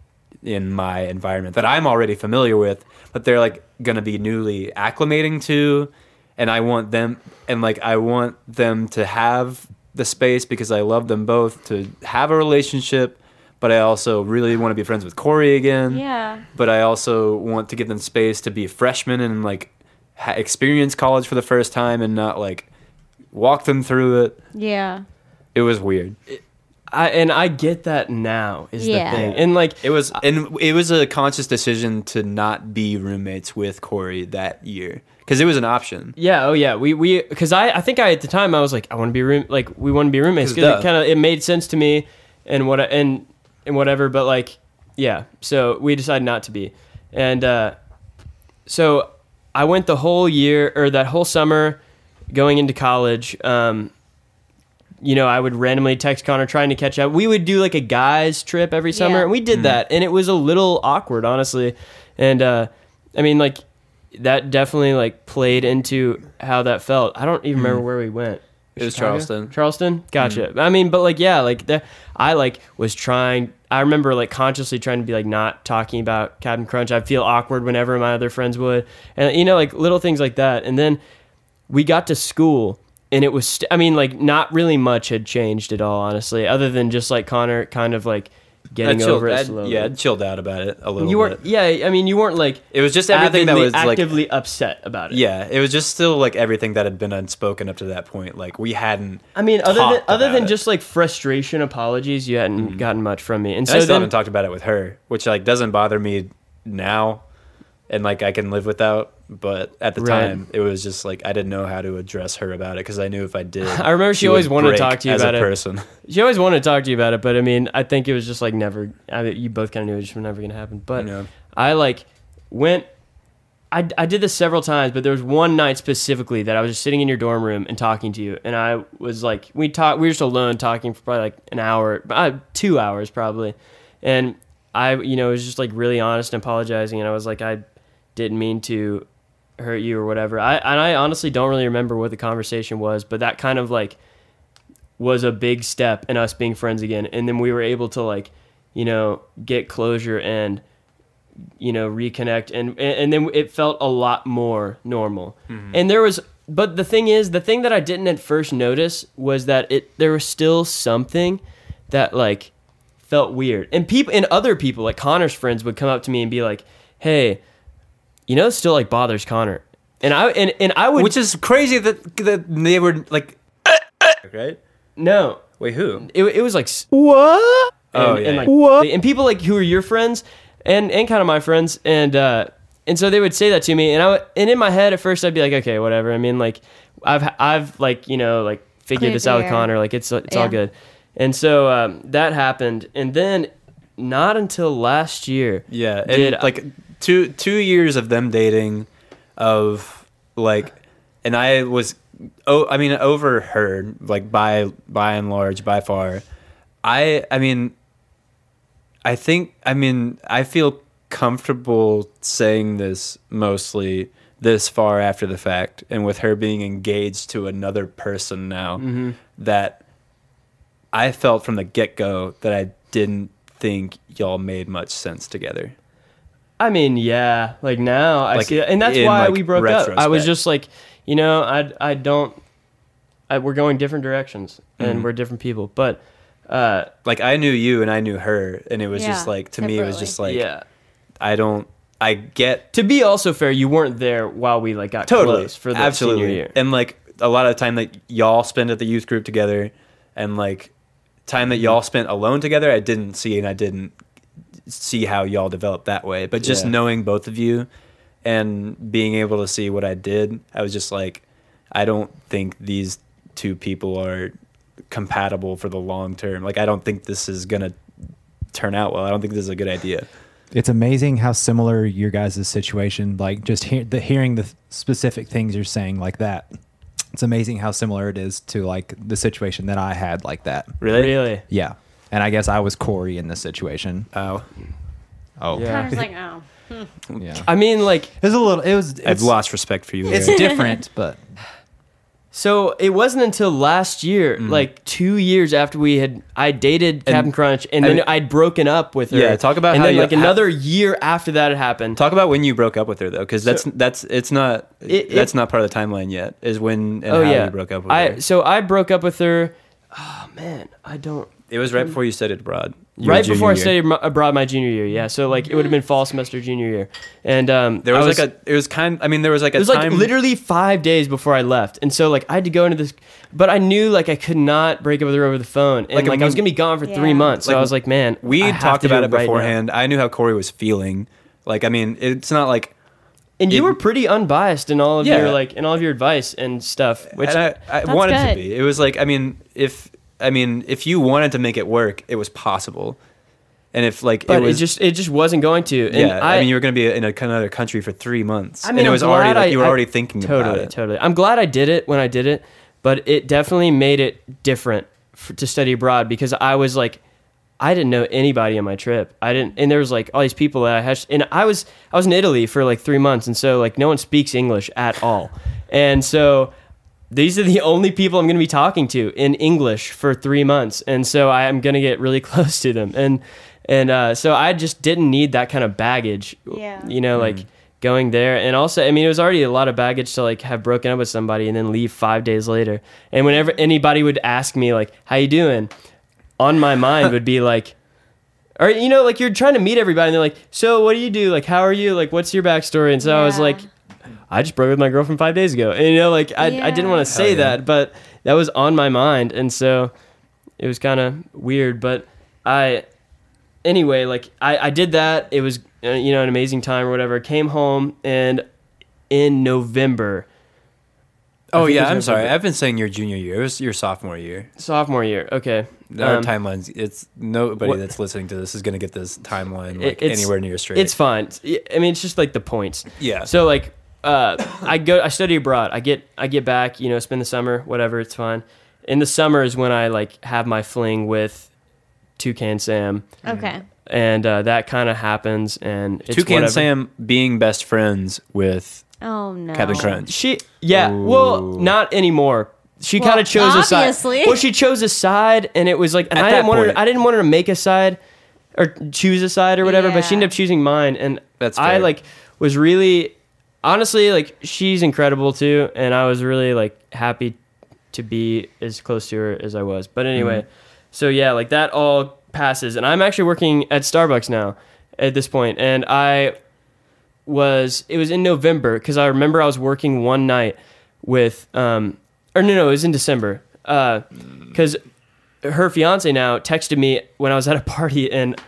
in my environment that I'm already familiar with, but they're like going to be newly acclimating to. And I want them, and like, I want them to have the space because I love them both to have a relationship, but I also really want to be friends with Corey again. yeah. But I also want to give them space to be freshmen and like ha- experience college for the first time and not like walk them through it. Yeah. It was weird. I, and i get that now is Yeah. the thing and like It was, and it was a conscious decision to not be roommates with Corey that year because it was an option. Yeah, oh yeah, we we because I I think I at the time I was like I want to be room like we want to be roommates because it kind of it made sense to me and what and and whatever, but like yeah, so we decided not to be, and uh, so I went the whole year or that whole summer going into college, um, you know, I would randomly text Connor trying to catch up. We would do like a guys trip every summer, Yeah. and we did that, and it was a little awkward, honestly. And uh, I mean, like that definitely like played into how that felt. I don't even remember hmm. where we went. It was Chicago? Charleston. Charleston. Gotcha. Hmm. I mean, but like, yeah, like the, I like was trying. I remember like consciously trying to be like not talking about Captain Crunch. I'd feel awkward whenever my other friends would, and you know, like little things like that. And then we got to school, and it was. St- I mean, like not really much had changed at all, honestly, other than just like Connor kind of like getting I chilled- over it I'd- Yeah, I'd chilled out about it a little bit. you weren't. bit. Yeah, I mean, you weren't like It was just everything that was like actively upset about it. Yeah, it was just still like everything that had been unspoken up to that point. Like we hadn't. I mean, other than other than it. just like frustration apologies, you hadn't mm-hmm. gotten much from me, and And so I still then haven't talked about it with her, which like doesn't bother me now, and like I can live without. But at the Right. time, it was just like I didn't know how to address her about it because I knew if I did, I remember she would always wanted to talk to you as about a it. person. She always wanted to talk to you about it, but I mean, I think it was just like never. I mean, you both kind of knew it just was never gonna happen. But Yeah. I like went. I, I did this several times, but there was one night specifically that I was just sitting in your dorm room and talking to you, and I was like, we talked, we were just alone talking for probably like an hour, uh, two hours probably, and I, you know, it was just like really honest and apologizing, and I was like, I didn't mean to hurt you or whatever. I and I honestly don't really remember what the conversation was, but that kind of like was a big step in us being friends again. And then we were able to like, you know, get closure and you know, reconnect and and then it felt a lot more normal. Mm-hmm. And there was but the thing is, the thing that I didn't at first notice was that it there was still something that like felt weird. And people and other people like Connor's friends would come up to me and be like, "Hey, you know, it still like bothers Connor." And I and, and I would Which is crazy that that they were like, right? no, Wait, who? it, it was like what? And, Oh, yeah, and like what? And people like who are your friends and and kind of my friends and uh and so they would say that to me and I would- and in my head at first I'd be like okay whatever. I mean like I've I've like you know like figured Cleared this the out with. Connor like it's it's all good. And so um, that happened and then not until last year Yeah, and Did- like two two years of them dating, of like, and I was, oh, I mean, overheard like by by and large, by far. I I mean, I think I mean I feel comfortable saying this mostly this far after the fact, and with her being engaged to another person now, Mm-hmm. that I felt from the get go that I didn't think y'all made much sense together. I mean, yeah. Like now, I Like, see, that. and that's in, why like, we broke up. I was just like, you know, I I don't. I, we're going different directions, and Mhm. we're different people. But uh, Like I knew you and I knew her, and it was just like to me, it was just like yeah. I don't. I get To be also fair, you weren't there while we like got totally close for the absolutely, senior year. and like a lot of time that y'all spend at the youth group together, and like time that y'all spent alone together, I didn't see, and I didn't see how y'all developed that way. But just Yeah. knowing both of you, and being able to see what I did, I was just like, I don't think these two people are compatible for the long term. Like I don't think this is gonna turn out well. I don't think this is a good idea. It's amazing how similar your guys' situation, like just hear, the, hearing the specific things you're saying like that. It's amazing how similar it is to like the situation that I had like that. Really? Really? Yeah. And I guess I was Corey in this situation. Oh, Oh, Yeah. Connor's like, oh. yeah. I mean, like, It was a little. It was. I've It's, lost respect for you. It's Larry. different, but so it wasn't until last year, Mm. like two years after we had, I dated Captain Crunch, and I then mean- I'd broken up with her. Yeah, talk about and how then you- like how- another year after that had happened. Talk about when you broke up with her though, because that's that's it's not It- it- that's not part of the timeline yet. Is when and oh how yeah, you broke up with I her. so I broke up with her. Oh man, I don't. It was right before you studied abroad. Your right junior before I year. studied abroad my junior year, yeah. So like it would have been fall semester junior year, and um, There I was, like a. It was kind. I mean, there was like a It was time. like literally five days before I left, and so like I had to go into this, but I knew like I could not break up with her over the phone, and Like, like, I I was gonna be gone for three Yeah. months. So Like, I was like, man, we I talked to do about it right now. beforehand. I knew how Corey was feeling. Like, I mean, it's not like. and you It- were pretty unbiased in all of Yeah. your like in all of your advice and stuff. Which and I, I That's wanted to be. It was like, I mean, if I mean, if you wanted to make it work, it was possible. And if like but it it, was just it just wasn't going to. And yeah, I, mean, you were going to be in a, another country for three months, I mean, and it I'm was already like you were I- already thinking totally, about it. totally. I'm glad I did it when I did it, but it definitely made it different f- to study abroad because I was like, I didn't know anybody on my trip. I didn't, and there was like all these people that I had, and I was I was in Italy for like three months, and so like no one speaks English at all, and so these are the only people I'm going to be talking to in English for three months, and so I am going to get really close to them, and and uh, so I just didn't need that kind of baggage, Yeah. you know, like going there, and also I mean it was already a lot of baggage to like have broken up with somebody and then leave five days later, and whenever anybody would ask me like how you doing, on my mind would be like. Or you know, like you're trying to meet everybody, and they're like, "So, what do you do? Like, how are you? Like, what's your backstory?" And so I was like, I just broke with my girlfriend five days ago. And you know, like I, I didn't want to say yeah. that, but that was on my mind. And so it was kind of weird. But I, anyway, like I, I did that. It was, uh, you know, an amazing time or whatever. Came home and in November, Oh yeah, I'm sorry. I've been saying your junior year. It was your sophomore year. sophomore year. Okay. Our Um, timelines. It's nobody what- that's listening to this is going to get this timeline like anywhere near straight. It's fine. I mean, it's just like the points. yeah. So like, uh, I go, I study abroad. I get, I get back. You know, spend the summer, whatever. It's fine. In the summer is when I like have my fling with Toucan Sam, Okay. and uh, that kind of happens. And it's Toucan whatever. Sam being best friends with Oh no. Captain Crunch. She, yeah, well, not anymore. She Well, kind of chose a side. obviously. Well, she chose a side, and it was like, and At I that didn't want her. point. I didn't want her to make a side or choose a side or whatever. But she Yeah. ended up choosing mine, and That's I fair. like was really, honestly, like she's incredible too, and I was really like happy to be as close to her as I was. But anyway, Mm-hmm. so yeah, like that all passes, and I'm actually working at Starbucks now at this point, and I was it was in November because I remember I was working one night with um or no no it was in December uh because her fiance now texted me when I was at a party and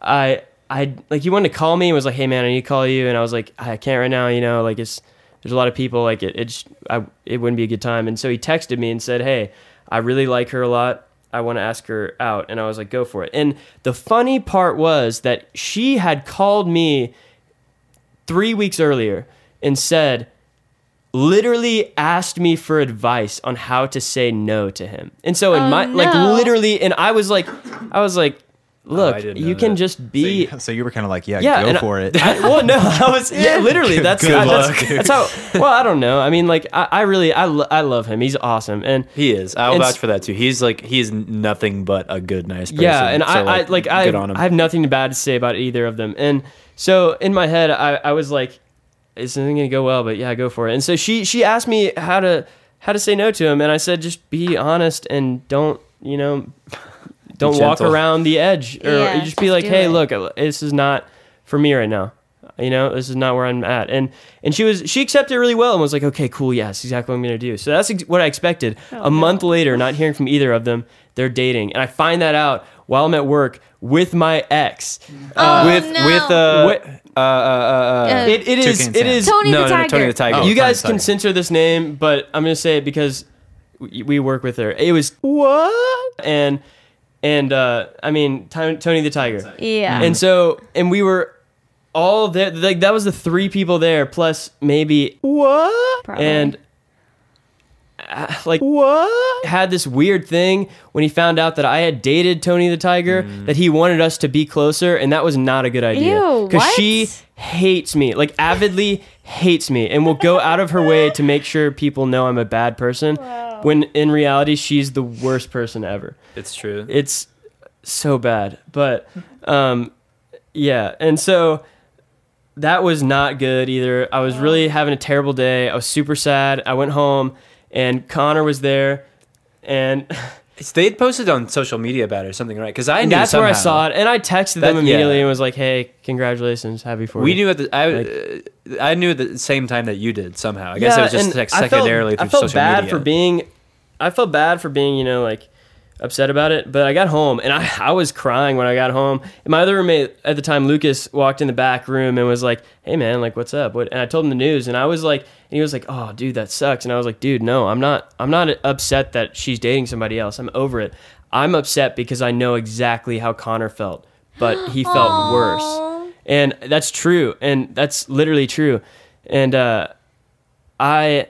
I I like he wanted to call me and was like hey man I need to call you. And I was like I can't right now you know like it's there's a lot of people like it it's I it wouldn't be a good time. And so he texted me and said hey I really like her a lot. I want to ask her out. And I was like go for it. And the funny part was that she had called me three weeks earlier and said, literally asked me for advice on how to say no to him. And so in Oh, my like literally, and I was like, I was like, Oh, look, I didn't you can that. just be. So, so you were kind of like, yeah, Yeah, go and for it. I, well, no, I was yeah, literally. That's Good I- luck, that's, that's how. Well, I don't know. I mean, like, I, I really, I, lo- I love him. He's awesome, and He is. I'll And vouch for that too. He's like he's nothing but a good, nice person. Yeah, and So, I, I like I, good on him. I have nothing bad to say about either of them. And so in my head, I, I was like, "This isn't gonna go well," but yeah, go for it. And so she she asked me how to how to say no to him, and I said, just be honest and don't you know don't walk gentle. around the edge, or Yeah, you just be like, "Hey, it. look, this is not for me right now." You know, this is not where I'm at, and and she was she accepted it really well and was like, okay, cool, yeah, that's exactly what I'm gonna do. So that's ex- what I expected. Oh, a month later, not hearing from either of them, they're dating, and I find that out while I'm at work with my ex. Oh, with no. with uh, What- uh, uh, uh, Uh, It, it is Toucan it Sam. is. Tony no, the no, Tiger. Tony the Tiger. Oh, you guys Tony can the censor this name, but I'm gonna say it because we, we work with her. It was what and and uh, I mean Ty- Tony the Tiger. Yeah. And so, and we were all there. Like that was the three people there, plus maybe what? Probably. And uh, like what? Had this weird thing when he found out that I had dated Tony the Tiger, that he wanted us to be closer, and that was not a good idea. because she hates me, like avidly hates me, and will go out of her way to make sure people know I'm a bad person. When in reality, she's the worst person ever. It's true. it's so bad but um yeah and so that was not good either. I was really having a terrible day. I was super sad. I went home and connor was there and It's- they had posted on social media about it or something, right? Because I knew that's where i saw it and i texted them immediately yeah. and was like hey congratulations happy for We you We knew at the I, uh, I knew at the same time that you did somehow. I guess it was just like I felt- secondarily I through felt social bad media. for being I felt bad for being, you know, like upset about it. But I got home and I, I was crying when I got home. And my other roommate at the time, Lucas, walked in the back room and was like, "Hey man, like what's up?" What? And I told him the news, and I was like, and he was like, "Oh, dude, that sucks." And I was like, "Dude, no, I'm not. I'm not upset that she's dating somebody else. I'm over it. I'm upset because I know exactly how Connor felt, but he felt worse." And that's true and that's literally true and uh i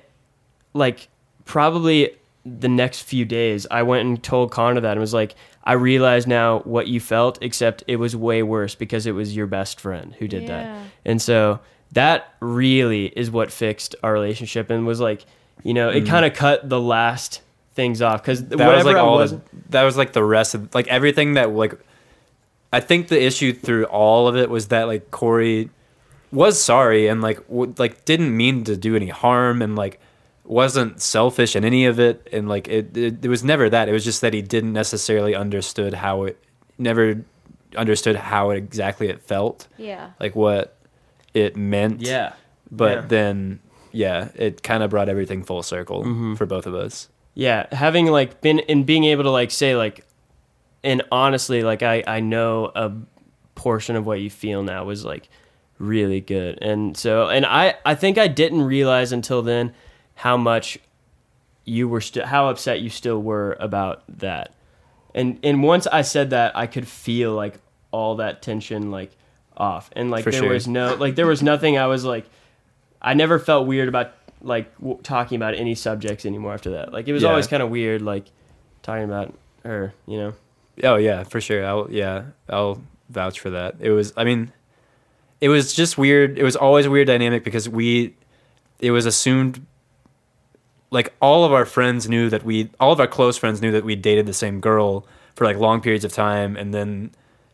like probably the next few days, I went and told Connor that and was like, I realize now what you felt, except it was way worse because it was your best friend who did Yeah. that. And so that really is what fixed our relationship and was like, you know, it mm. kind of cut the last things off because that whatever was like I all was, the, that was like the rest of like everything that like I think the issue through all of it was that like Corey was sorry and like w- like didn't mean to do any harm and like wasn't selfish in any of it and like it, it it was never that it was just that he didn't necessarily understood how it never understood how it exactly it felt Yeah. like what it meant yeah. but Yeah. then yeah it kind of brought everything full circle Mm-hmm. for both of us yeah having like been and being able to like say like and honestly like i i know a portion of what you feel now was like really good and so and i i think i didn't realize until then how much you were still how upset you still were about that and and once i said that i could feel like all that tension like off and like For there sure. was no like there was nothing i was like i never felt weird about like w- talking about any subjects anymore after that like it was Yeah. always kind of weird like talking about her you know Oh yeah, for sure. I'll yeah, I'll vouch for that. It was I mean it was just weird. It was always a weird dynamic because we it was assumed like all of our friends knew that we all of our close friends knew that we dated the same girl for like long periods of time and then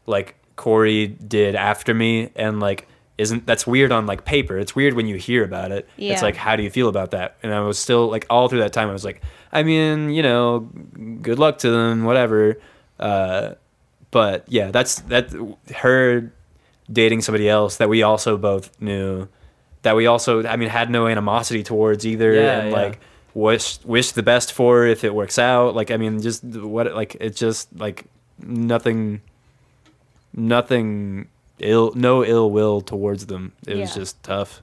like Corey did after me and like isn't that's weird on like paper. It's weird when you hear about it. Yeah. It's like how do you feel about that? And I was still like all through that time I was like I mean, you know, good luck to them, whatever. Uh but yeah, that's that her dating somebody else that we also both knew that we also I mean had no animosity towards either Yeah, and yeah. like wish wish the best for if it works out. Like I mean just what like it's just like nothing nothing ill no ill will towards them. It was just tough.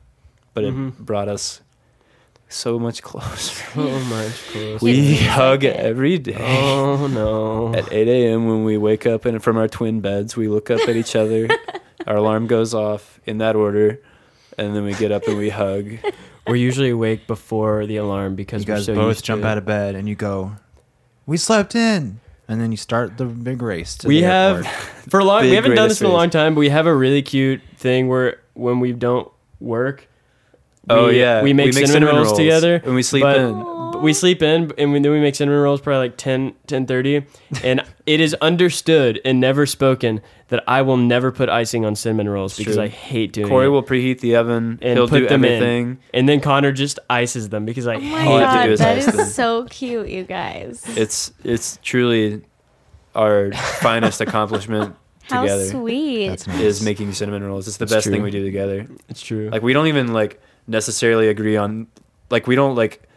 But Mhm. it brought us so much closer. so much closer. We hug every day. oh no At 8 a.m. when we wake up and from our twin beds, we look up at each other. our alarm goes off in that order, and then we get up and we hug. We're usually awake before the alarm because You guys we're so both used jump to out of bed and you go, "We slept in," and then you start the big race. To we the have airport. for a long Big we haven't done this in a long time but we have a really cute thing where when we don't work Oh we- yeah, we make, cinnamon, rolls, together and we sleep but, in. we sleep in and we, then we make cinnamon rolls probably like 10 10 and it is understood and never spoken that i will never put icing on cinnamon rolls because true. i hate doing Corey it will preheat the oven. and He'll put do them everything. in and then connor just ices them because i Oh hate my All I have to god, do is that ice them. so cute, you guys. It's it's truly our finest accomplishment How together sweet. That's nice. is making cinnamon rolls. It's the It's best thing we do together. it's true Like we don't even like necessarily agree on like we don't like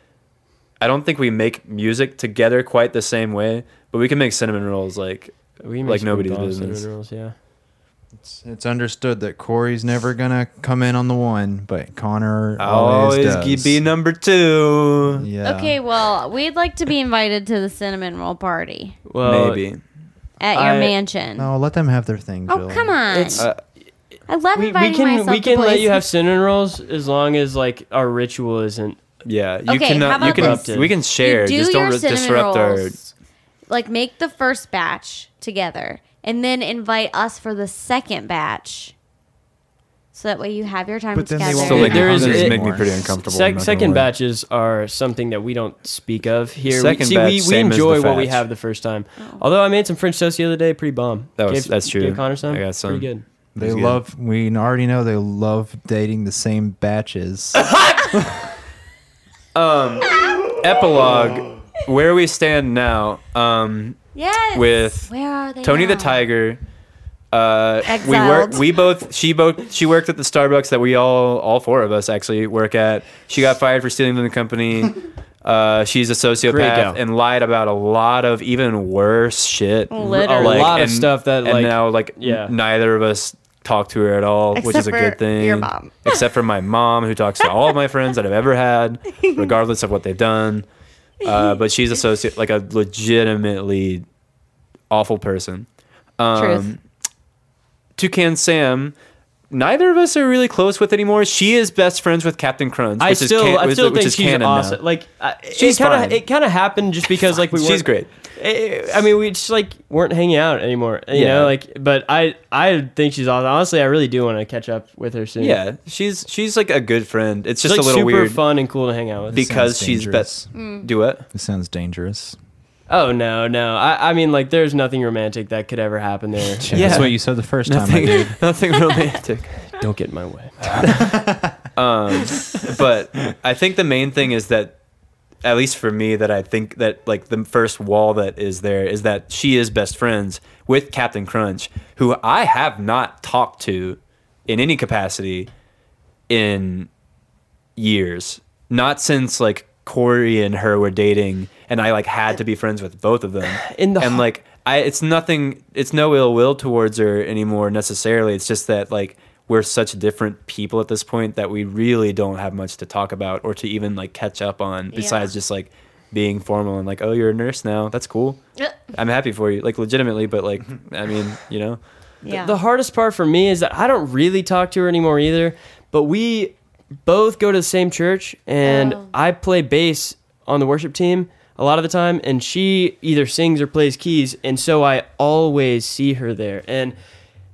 I don't think we make music together quite the same way, but we can make cinnamon rolls like we like nobody's business. rolls yeah It's, it's understood that Corey's never gonna come in on the one, but Connor always, always be number 2. Yeah. Okay, well, we'd like to be invited to the cinnamon roll party well Maybe. at your I- mansion. No, let them have their thing. oh, come on. It's- Uh, I love we, we can myself we to can let you have cinnamon rolls as long as like our ritual isn't yeah, you Okay, cannot how you about can this? we can share, You do just your don't re- cinnamon disrupt our rolls, like make the first batch together and then invite us for the second batch so that way you have your time But then they together won't Still be make me, There is- it- make me pretty uncomfortable. Sec- second lie. batches are something that we don't speak of here. Second we, see, batch, we, we same as the enjoy what we have the first time. Oh. Although I made some French toast the other day, pretty bomb. That was- Gave- that's true. Gave Connor some. I got some. Pretty good. They good. love. We already know they love dating the same batches. Um, epilogue. Where we stand now. Um, yes with where are they Tony the? Tiger. Uh, we work. We both. She both. She worked at the Starbucks that we all, all four of us actually work at. She got fired for stealing from the company. Uh, she's a sociopath and lied about a lot of even worse shit. Literally. A lot of stuff that, and like- now like yeah. neither of us talk to her at all, which is a good thing. your mom. Except for my mom, who talks to all of my friends that I've ever had, regardless of what they've done. Uh, but she's a soci- like a legitimately awful person. Um, Truth. Toucan Sam neither of us are really close with anymore. She is best friends with Captain Crunch. I which is still, can- I still which think is she's canon now. awesome. Like, I, She's kind of, it kind of happened just because like we. She's great. I I mean, we just like weren't hanging out anymore. You Yeah. know, like, but I, I think she's awesome. Honestly, I really do want to catch up with her soon. Yeah, she's she's like a good friend. It's she's just like a little super weird fun and cool to hang out with. because she's dangerous. best. Do it. It sounds dangerous. Oh no, no. I, I mean, like, there's nothing romantic that could ever happen there. Yeah. That's what you said the first time. I Nothing, did. nothing romantic. Don't get in my way. Um, but I think the main thing is that, at least for me, that I think that like the first wall that is there is that she is best friends with Captain Crunch, who I have not talked to in any capacity in years. Not since like Corey and her were dating, and I like had to be friends with both of them. In the and like I, it's nothing. It's no ill will towards her anymore necessarily. It's just that like we're such different people at this point that we really don't have much to talk about or to even like catch up on besides Yeah. just like being formal and like oh you're a nurse now that's cool i'm happy for you like legitimately but like i mean you know Yeah. The hardest part for me is that I don't really talk to her anymore either. But we both go to the same church, and Oh. I play bass on the worship team a lot of the time, and she either sings or plays keys, and so I always see her there. And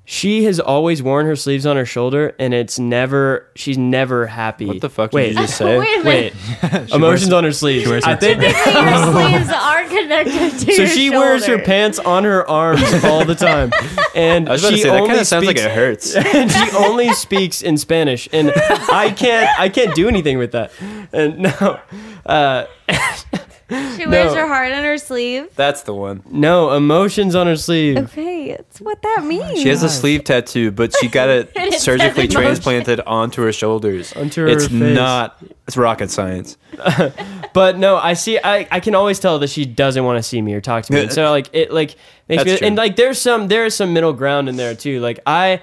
she has always worn her sleeves on her shoulder, and it's never she's never happy. what the fuck did Wait, you just say Wait wait, minute. emotions on her sleeves. wears I her- think. Typically, your sleeves are connected to So your she wears her pants on her arms all the time, and i was about she to say that kind of sounds like speaks- it hurts and she only speaks in Spanish, and I can't I can't do anything with that. And no, uh, She wears No. her heart on her sleeve. that's the one no emotions on her sleeve. Okay, it's what that means. she has a sleeve tattoo but she got it And it says surgically emotion. transplanted onto her shoulders Onto her it's face. not it's rocket science But no, I see. I, I can always tell that she doesn't want to see me or talk to me. And so like it like makes That's me true. and like there's some there's some middle ground in there too. Like I.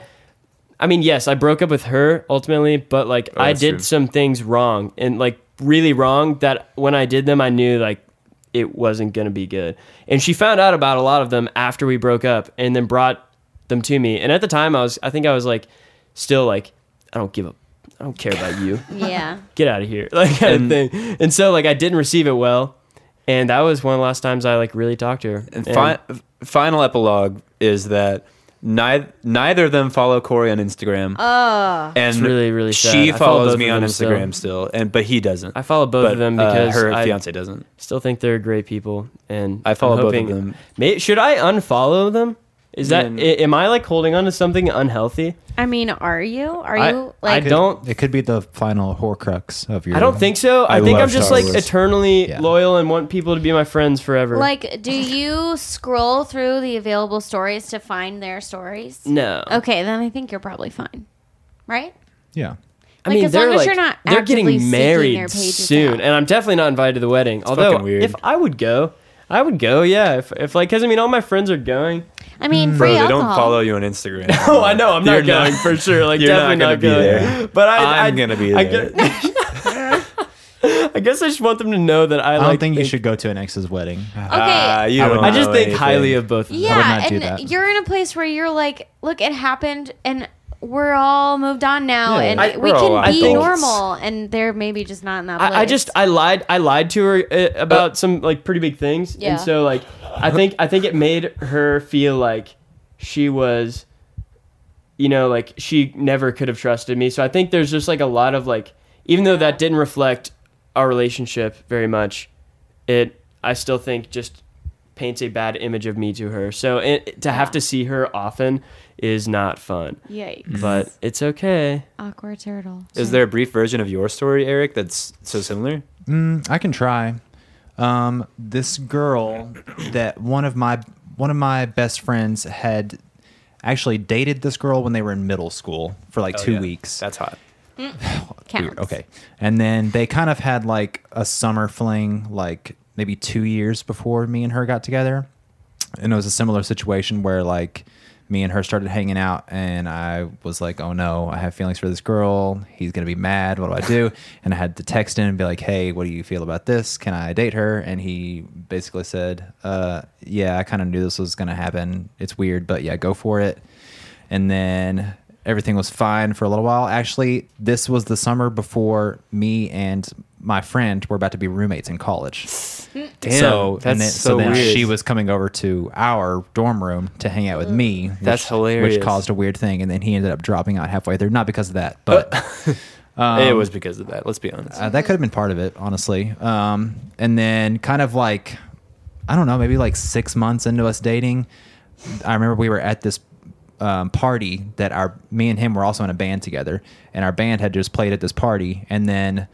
I mean, yes, I broke up with her ultimately, but like Oh, I that's did true. some things wrong and like really wrong that when I did them, I knew like it wasn't gonna be good. And she found out about a lot of them after we broke up, and then brought them to me. And at the time, I was, I think I was like, still like, I don't give a, I don't care about you. Yeah. Get out of here, like kind And- of thing. And so like I didn't receive it well, and that was one of the last times I like really talked to her. And fi- final epilogue is that neither neither of them follow Corey on Instagram, Oh. and It's really, really sad. she I follow follows both me of on them still. Instagram still. and but he doesn't. I follow both but of them uh, because her I fiance doesn't. still think they're great people, and I follow I'm both of hoping- them. May, should I unfollow them? Is that Mm. i- am I like holding on to something unhealthy? I mean, are you? Are I- you like? I like? don't. It could be the final horcrux of your. I don't think so. I, I think I'm just Star like Wars. eternally Yeah. loyal and want people to be my friends forever. Like, do you scroll through the available stories to find their stories? no. Okay, then I think you're probably fine, right? Yeah. I Like, mean, as they're long as like you're not they're actively getting seeking married their pages soon, out. and I'm definitely not invited to the wedding. Although, fucking weird. if I would go, I would go. Yeah, if, if like, cause I mean, all my friends are going. I mean, Bro, free they alcohol. don't follow you on Instagram. Oh, I know. I'm not You're going for sure. Like, you're definitely not gonna not, be going. there. But I, I'm I, gonna be I there. guess, I guess I just want them to know that I, I don't think you should go to an ex's wedding. Ah, you I I just think anything. highly of both. Of them. Yeah, not do and that. you're in a place where you're like, look, it happened, and we're all moved on now, Yeah. and I- we we're can be adults. normal, and they're maybe just not in that place. I, I just I lied I lied to her uh, about some like pretty big things, Yeah. and so like I think I think it made her feel like she was, you know, like she never could have trusted me. So I think there's just like a lot of like, even though that didn't reflect our relationship very much, it I still think just paints a bad image of me to her. So it, to have Yeah. to see her often is not fun, Yikes! but it's okay. Awkward turtle. Is there a brief version of your story, Eric, that's so similar? Mm, I can try. Um, this girl that one of my one of my best friends had actually dated this girl when they were in middle school for like Oh, two yeah. weeks. That's hot. Counts. Okay. And then they kind of had like a summer fling, like maybe two years before me and her got together. And it was a similar situation where like me and her started hanging out and I was like, oh no, I have feelings for this girl. He's going to be mad. What do I do? and I had to text him and be like, hey, what do you feel about this? Can I date her? And he basically said, uh, yeah, I kind of knew this was going to happen. It's weird, but yeah, go for it. And then everything was fine for a little while. Actually, this was the summer before me and my friend were about to be roommates in college. Damn, so that's and then, so, so then weird. she was coming over to our dorm room to hang out with me. That's which- hilarious. Which caused a weird thing, and then he ended up dropping out halfway through. Not because of that, but it was because of that. Let's be honest. uh, that could have been part of it, honestly. Um, and then kind of like, I don't know, maybe like six months into us dating, I remember we were at this um, party that our me and him were also in a band together, and our band had just played at this party, and then.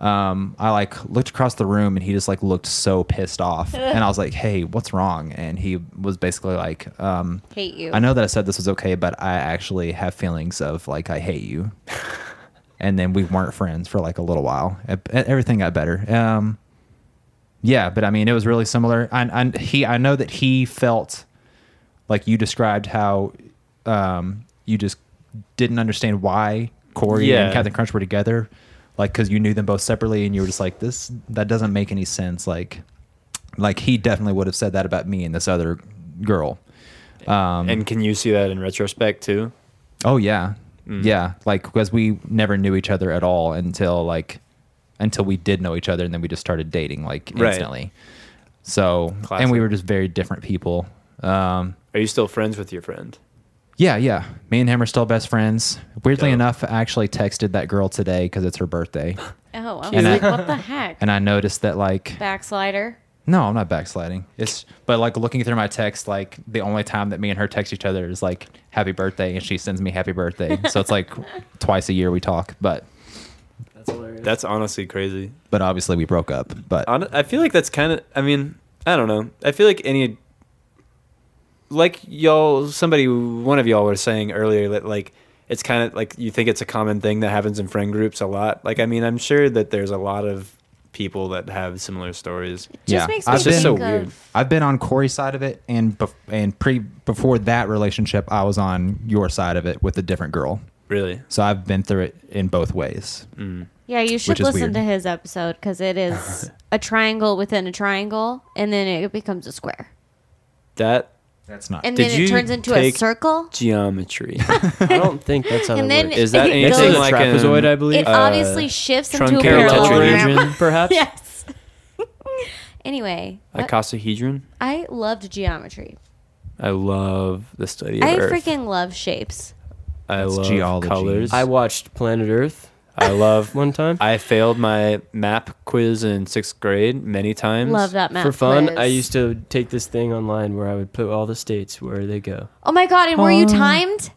Um, I like looked across the room and he just like looked so pissed off, and I was like, "Hey, what's wrong?" And he was basically like, um, Hate you. I know that I said this was okay, but I actually have feelings of like I hate you. and then we weren't friends for like a little while. Everything got better. Um, yeah, but I mean, it was really similar. I, I he I know that he felt like you described how um, you just didn't understand why Corey Yeah. and Captain Crunch were together, like because you knew them both separately, and you were just like, this that doesn't make any sense. Like, like he definitely would have said that about me and this other girl. Um, and can you see that in retrospect too? Oh yeah, Mm. yeah. Like because we never knew each other at all until like until we did know each other, and then we just started dating like Right. instantly. So and we were just very different people. Um, Are you still friends with your friend? Yeah, yeah. Me and him are still best friends. Weirdly Dope. enough, I actually texted that girl today because it's her birthday, oh, I was And I- like, what the heck? and I noticed that like Backslider. no, I'm not backsliding. It's but like looking through my text, like the only time that me and her text each other is like happy birthday, and she sends me happy birthday. so it's like twice a year we talk, but. That's hilarious. That's honestly crazy. but obviously we broke up. But Hon- I feel like that's kind of. I mean, I don't know. I feel like any. Like y'all, somebody, one of y'all was saying earlier that like it's kind of like you think it's a common thing that happens in friend groups a lot. Like I mean, I'm sure that there's a lot of people that have similar stories. Just Yeah, makes me I've think been- so of, weird. I've been on Corey's side of it, and bef- and pre before that relationship, I was on your side of it with a different girl. Really. So I've been through it in both ways. Mm. Yeah, you should is listen weird. to his episode because it is a triangle within a triangle, and then it becomes a square, That That's not. and Did then it you turns into a take- circle. geometry. I don't think that's how And that then works. Is that it anything goes- It's like a trapezoid, I believe. It uh, obviously shifts into a truncated parallelogram. tetrahedron? perhaps. yes. anyway, what- Icosahedron. I loved geometry. I love the study of I Earth. freaking love shapes. I That's love geology. colors. I watched Planet Earth I love one time I failed my map quiz in sixth grade many times. Love that map for fun. quiz. I used to take this thing online where I would put all the states where they go. Oh my god! And were you um, timed?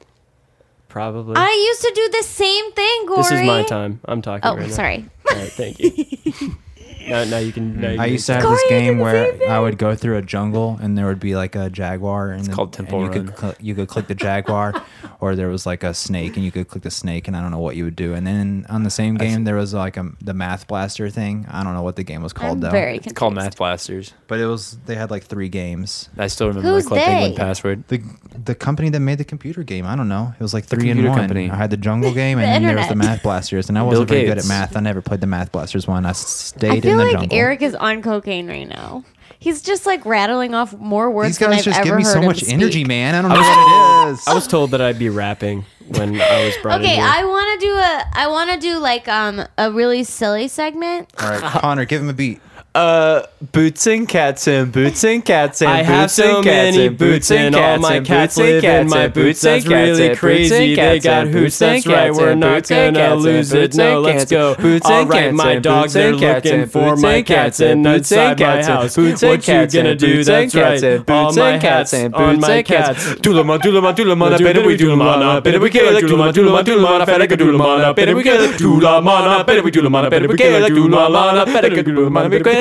Probably. I used to do the same thing, Gory. this is my time. I'm talking. Oh, right now. sorry. All right, thank you. now, now you can. Now mm. you I can used to have Corey this did game the where same thing. I would go through a jungle and there would be like a jaguar and, the, called Temple and you Run. could cl- you could click the jaguar or there was like a snake and you could click the snake and I don't know what you would do and then on the same game there was like a the math blaster thing I don't know what the game was called I'm though very It's called. Math Blasters. but it was they had like three games I still remember Who's my Club Penguin they? password. the the company that made the computer game I don't know it was like three in computer one company. I had the jungle game The and then there was the internet. math blasters and I wasn't very good at Gates. math I never played the math blasters one I stayed I in feel the like jungle Eric is on cocaine right now. He's just like rattling off more words these than guys I've just ever give me heard so him much speak. energy man I don't know what it is I was told that I'd be rapping when I was brought in Okay, here. I want to do a. I want to do like um a really silly segment. all right Connor give him a beat Uh, boots and cats and boots and cats and I boots have and so cats many and boots and all my and cats boots and live in cats my and boots. and That's cats really and crazy. and They cats got and hoots. and That's right. cats We're and not and gonna cats and lose it. No, and let's cats go. and boots All and right, cats my and dogs are and cats looking and for my and cats cats and and boots and my cats and house. boots What and you cats gonna and do? boots That's and cats right. and All boots my and cats and boots my and cats. cats. Doodlemon, doodlemon, doodlemon, better we doodlemon, better we get like doodlemon, doodlemon, doodlemon, better we doodlemon, better we get like doodlemon, better we doodlemon, better we get like doodlemon, better we get doodlemon, better we get like doodlemon,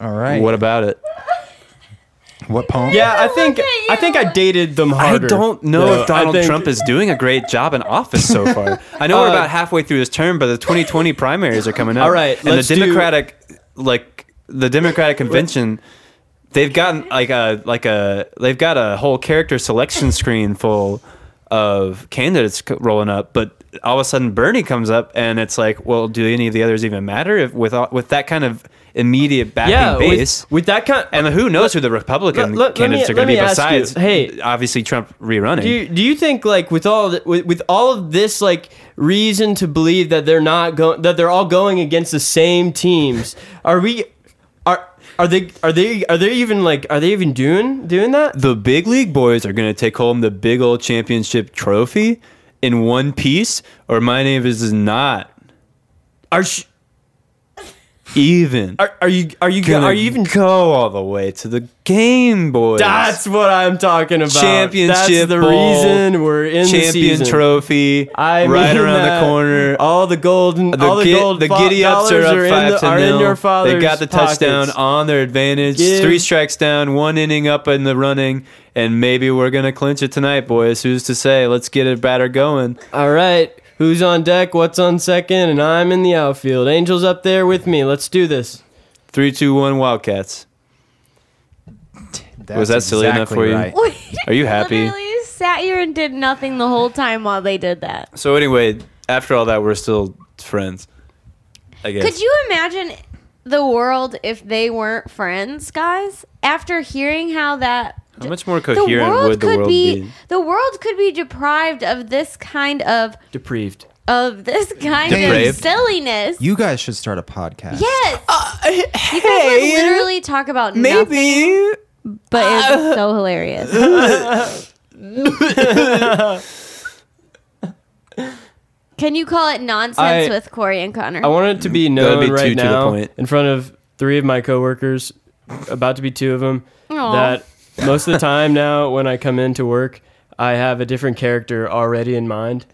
all right What about it? what poem Yeah, I think I think I dated them harder. I don't know though. if Donald I think- Trump is doing a great job in office so far. I know we're Uh, about halfway through his term, but the 2020 primaries are coming up. All right, and the let's do- Democratic, like the Democratic convention, they've gotten like a like a they've got a whole character selection screen full of candidates rolling up, but all of a sudden Bernie comes up, and it's like, well, do any of the others even matter if with all- with that kind of immediate backing yeah, base? with, with that kind. and who knows who the Republican let- let me- candidates are going to be ask you, besides, hey, obviously Trump rerunning. Do you, do you think like with all the, with, with all of this like reason to believe that they're not going that they're all going against the same teams? Are we are they are they are they even like are they even doing doing that? the big league boys are going to take home the big old championship trophy in one piece, or my name is not Are sh- even. are, are you are you gonna are you even go all the way to the game, Boy? That's what I'm talking about. Championship That's the bowl, reason we're in the champion season. trophy I right around that. the corner. All the golden, The, all the gold, the giddy ups are up in five the, to are nil. They got the touchdown on their advantage. Give- Three strikes down, one inning up in the running, and maybe we're gonna clinch it tonight, boys. Who's to say? Let's get a batter going. All right, who's on deck? What's on second? And I'm in the outfield. Angels up there with me. Let's do this. Three, two, one, Wildcats. Was that silly enough for you? right. Wait, Are you happy? Literally sat here and did nothing the whole time while they did that. So anyway, after all that, we're still friends. I guess. Could you imagine the world if they weren't friends, guys? After hearing how that How much more the coherent world would the could world be, be? the world could be deprived of this kind of Depraved. of this kind Depraved? of silliness. You guys should start a podcast. yes, uh, you guys would literally talk about nothing, Maybe. but it's uh, so hilarious. Can you call it nonsense I- with Corey and Connor? I want it to be That'd known be too right to the now point. in front of three of my coworkers, about to be two of them, Aw. that most of the time now when I come into work, I have a different character already in mind.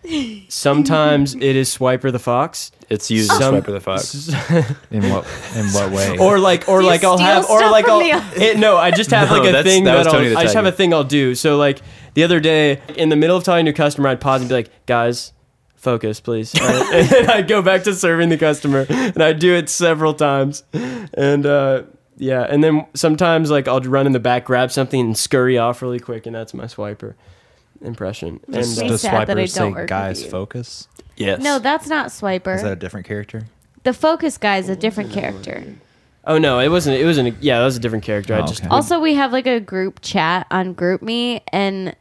Sometimes it is Swiper the Fox, It's used as Some- Swiper the Fox. In what in what way? or like, or like I'll have, or like I'll. It, no, I just have No, like a that's- thing that that, was I'll, Tony the I just have a Tiger. thing I'll do. So like the other day, in the middle of talking to a customer, I'd pause and be like, guys. Focus, please. All right. and then I'd go back to serving the customer, and I'd do it several times. And uh, yeah, and then sometimes like I'll run in the back, grab something, and scurry off really quick, and that's my swiper impression. And Makes me the sad that I swiper don't say work with guys you. focus? Yes. no, that's not Swiper. Is that a different character? the focus guy is a different character. oh no, it wasn't. It wasn't. A, yeah, that was a different character. I Oh, just okay. Also, we have like a group chat on GroupMe, and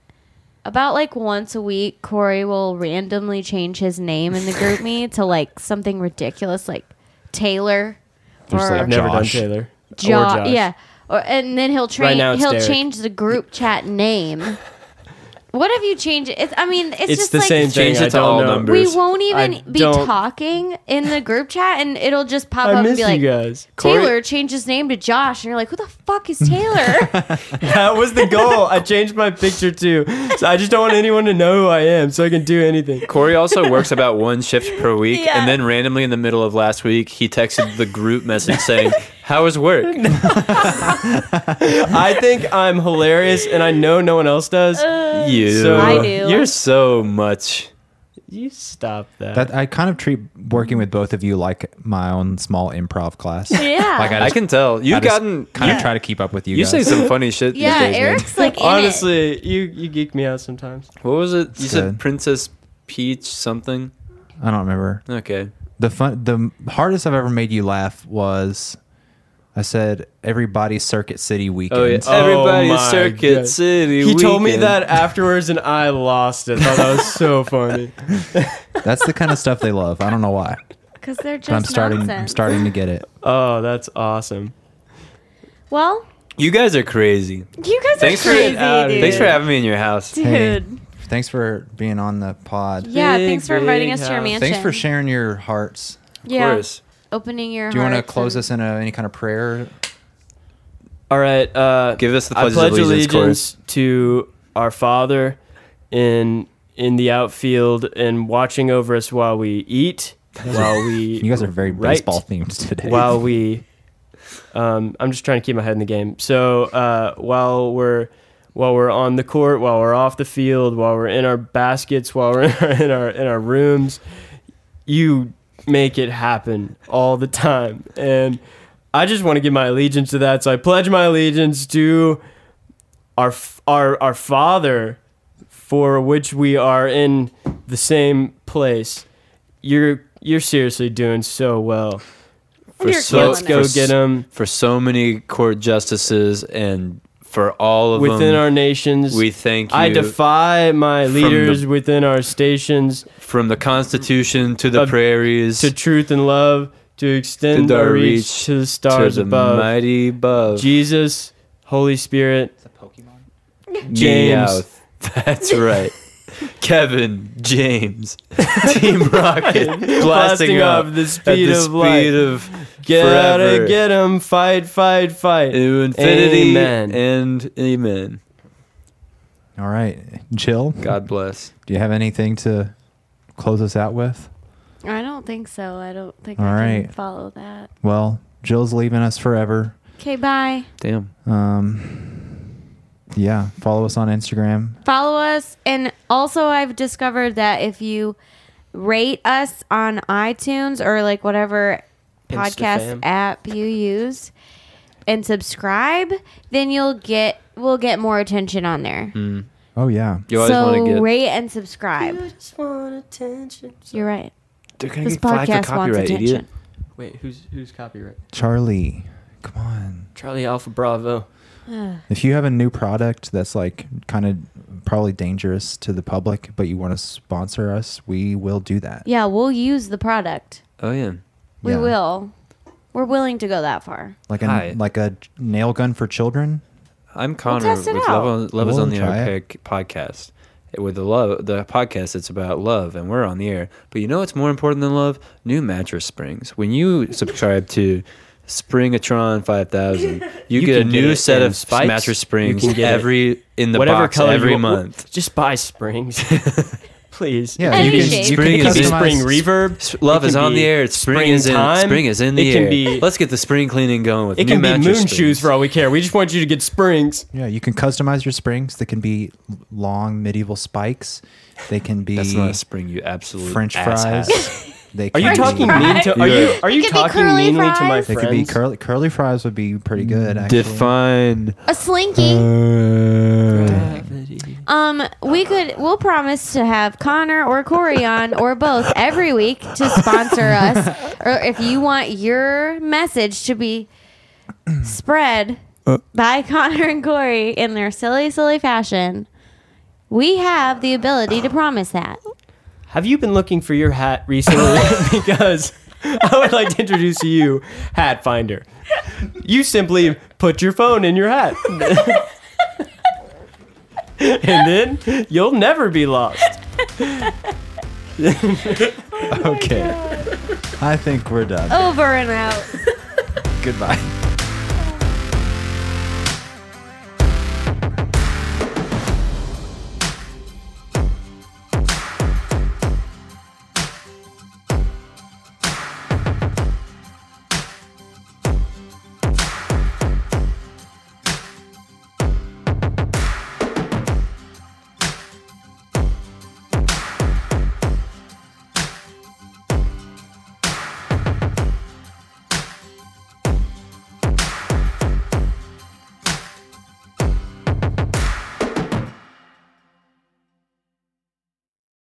about like once a week, Corey will randomly change his name in the GroupMe to like something ridiculous, like Taylor Just or like I've never Josh. done Taylor. Jo- or Josh. Yeah, or and then he'll train. now it's he'll Derek. change the group chat name. What have you changed? It's. I mean, it's, It's just the like same thing. Change it I to don't all know. numbers. we won't even I be don't- talking in the group chat, and it'll just pop I up and miss be like, you guys. Taylor changed his name to Josh, and you're like, who the fuck is Taylor? That was the goal. I changed my picture too. So I just don't want anyone to know who I am, so I can do anything. Corey also works about one shift per week, Yeah. and then randomly in the middle of last week, he texted the group message saying, "How was work?" I think I'm hilarious, and I know no one else does. Uh, you, So- I do. You're so much. You stop that. That I kind of treat working with both of you like my own small improv class. yeah. Like I, I just, can tell you've I just gotten. kind you, of try to keep up with you. you guys. say some funny shit. yeah, days, man. Eric's like in it. Honestly, you you geek me out sometimes. What was it? You It's said. Princess Peach something. I don't remember. Okay. The fun, the hardest I've ever made you laugh was, I said everybody Circuit City weekend. Oh yeah. Oh Everybody my Circuit God. City. He told me that afterwards, and I lost it. Thought that was so funny. That's the kind of stuff they love. I don't know why, Because they're just but I'm starting. I'm starting to get it. Oh, that's awesome. Well, You guys are crazy. you guys Thanks are for- crazy, uh, dude. Thanks for having me in your house. Dude. Hey. Thanks for being on the pod. Yeah, Big, thanks for inviting big us to your house. mansion. Thanks for sharing your hearts. Of yeah, course. Opening your. Do you want to close and- us in a, any kind of prayer? All right. Uh, Give us the I pledge, pledge of allegiance, Corey. allegiance to our Father in in the outfield and watching over us while we eat, while we You guys are very write, baseball themed today. while we. Um, I'm just trying to keep my head in the game. So uh, while we're while we're on the court, while we're off the field, while we're in our baskets, while we're in our in our, in our rooms, you make it happen all the time, and I just want to give my allegiance to that. So I pledge my allegiance to our our our Father for which we are in the same place. You're you're seriously doing so well. For so, Let's go for, get them for so many court justices and for all of within them. our nations. we thank you. I defy my leaders the- within our stations from the Constitution to the Of- prairies to truth and love to extend To our reach, reach, to the to stars the above. mighty above. Jesus, Holy Spirit, It's a Pokemon. James. Meowth. That's right. Kevin, James, Team Rocket, blasting, blasting up off the at speed the of speed light. of Get forever. it, get 'em, fight, fight, fight. to infinity Amen. and amen. All right, Jill. God bless. Do you have anything to close us out with? I don't think so. I don't think All I can follow that. Well, Jill's leaving us forever. Okay, bye. Damn. Um, yeah, follow us on Instagram. Follow us. And also, I've discovered that if you rate us on iTunes or like whatever podcast Instafam. app you use and subscribe, then you'll get we'll get more attention on there. Mm. Oh yeah, You always so want to get. rate and subscribe. You just want attention. You're right. They're gonna This get flagged for podcast wants copyright, attention. idiot. Wait, who's who's copyright? Charlie. Come on. Charlie Alpha Bravo. If you have a new product that's like kind of probably dangerous to the public, but you want to sponsor us, we will do that. Yeah, we'll use the product. Oh yeah. We Yeah. will. We're willing to go that far. Like Hi. a like a nail gun for children. I'm Connor test it with out. Love on, Love is We'll on the try Air it. po- podcast. With the love, the podcast, it's about love, and we're on the air. But you know what's more important than love? New mattress springs. When you subscribe to Springatron 5000, you, You get a can get new it set in of spikes. mattress springs You can get it every in the Whatever box color every you want. month. Just buy springs, please. Yeah, Any you can, shape. you Spring can is be in- customize- spring reverb. S- Love It is can on be the air. Spring, spring is in. time. Spring is in the It can air. be- Let's get the spring cleaning going with It new can be moon mattress shoes for all we care. We just want you to get springs. Yeah, you can customize your springs. They can be long medieval spikes. They can be That's not a spring, you absolute French asshat. fries. They Are you talking be, mean to? Are you are you could be talking curly meanly to my fries. They friends? could be curly curly fries would be pretty good. Mm, actually. Define. A slinky. Uh, um, we could. We'll promise to have Connor or Corey on, or both, every week to sponsor us. Or if you want your message to be spread uh. by Connor and Corey in their silly, silly fashion, we have the ability to promise that. Have you been looking for your hat recently? because I would like to introduce to you Hat Finder. You simply put your phone in your hat. and then you'll never be lost. Okay. Oh I think we're done. Over and out. Goodbye.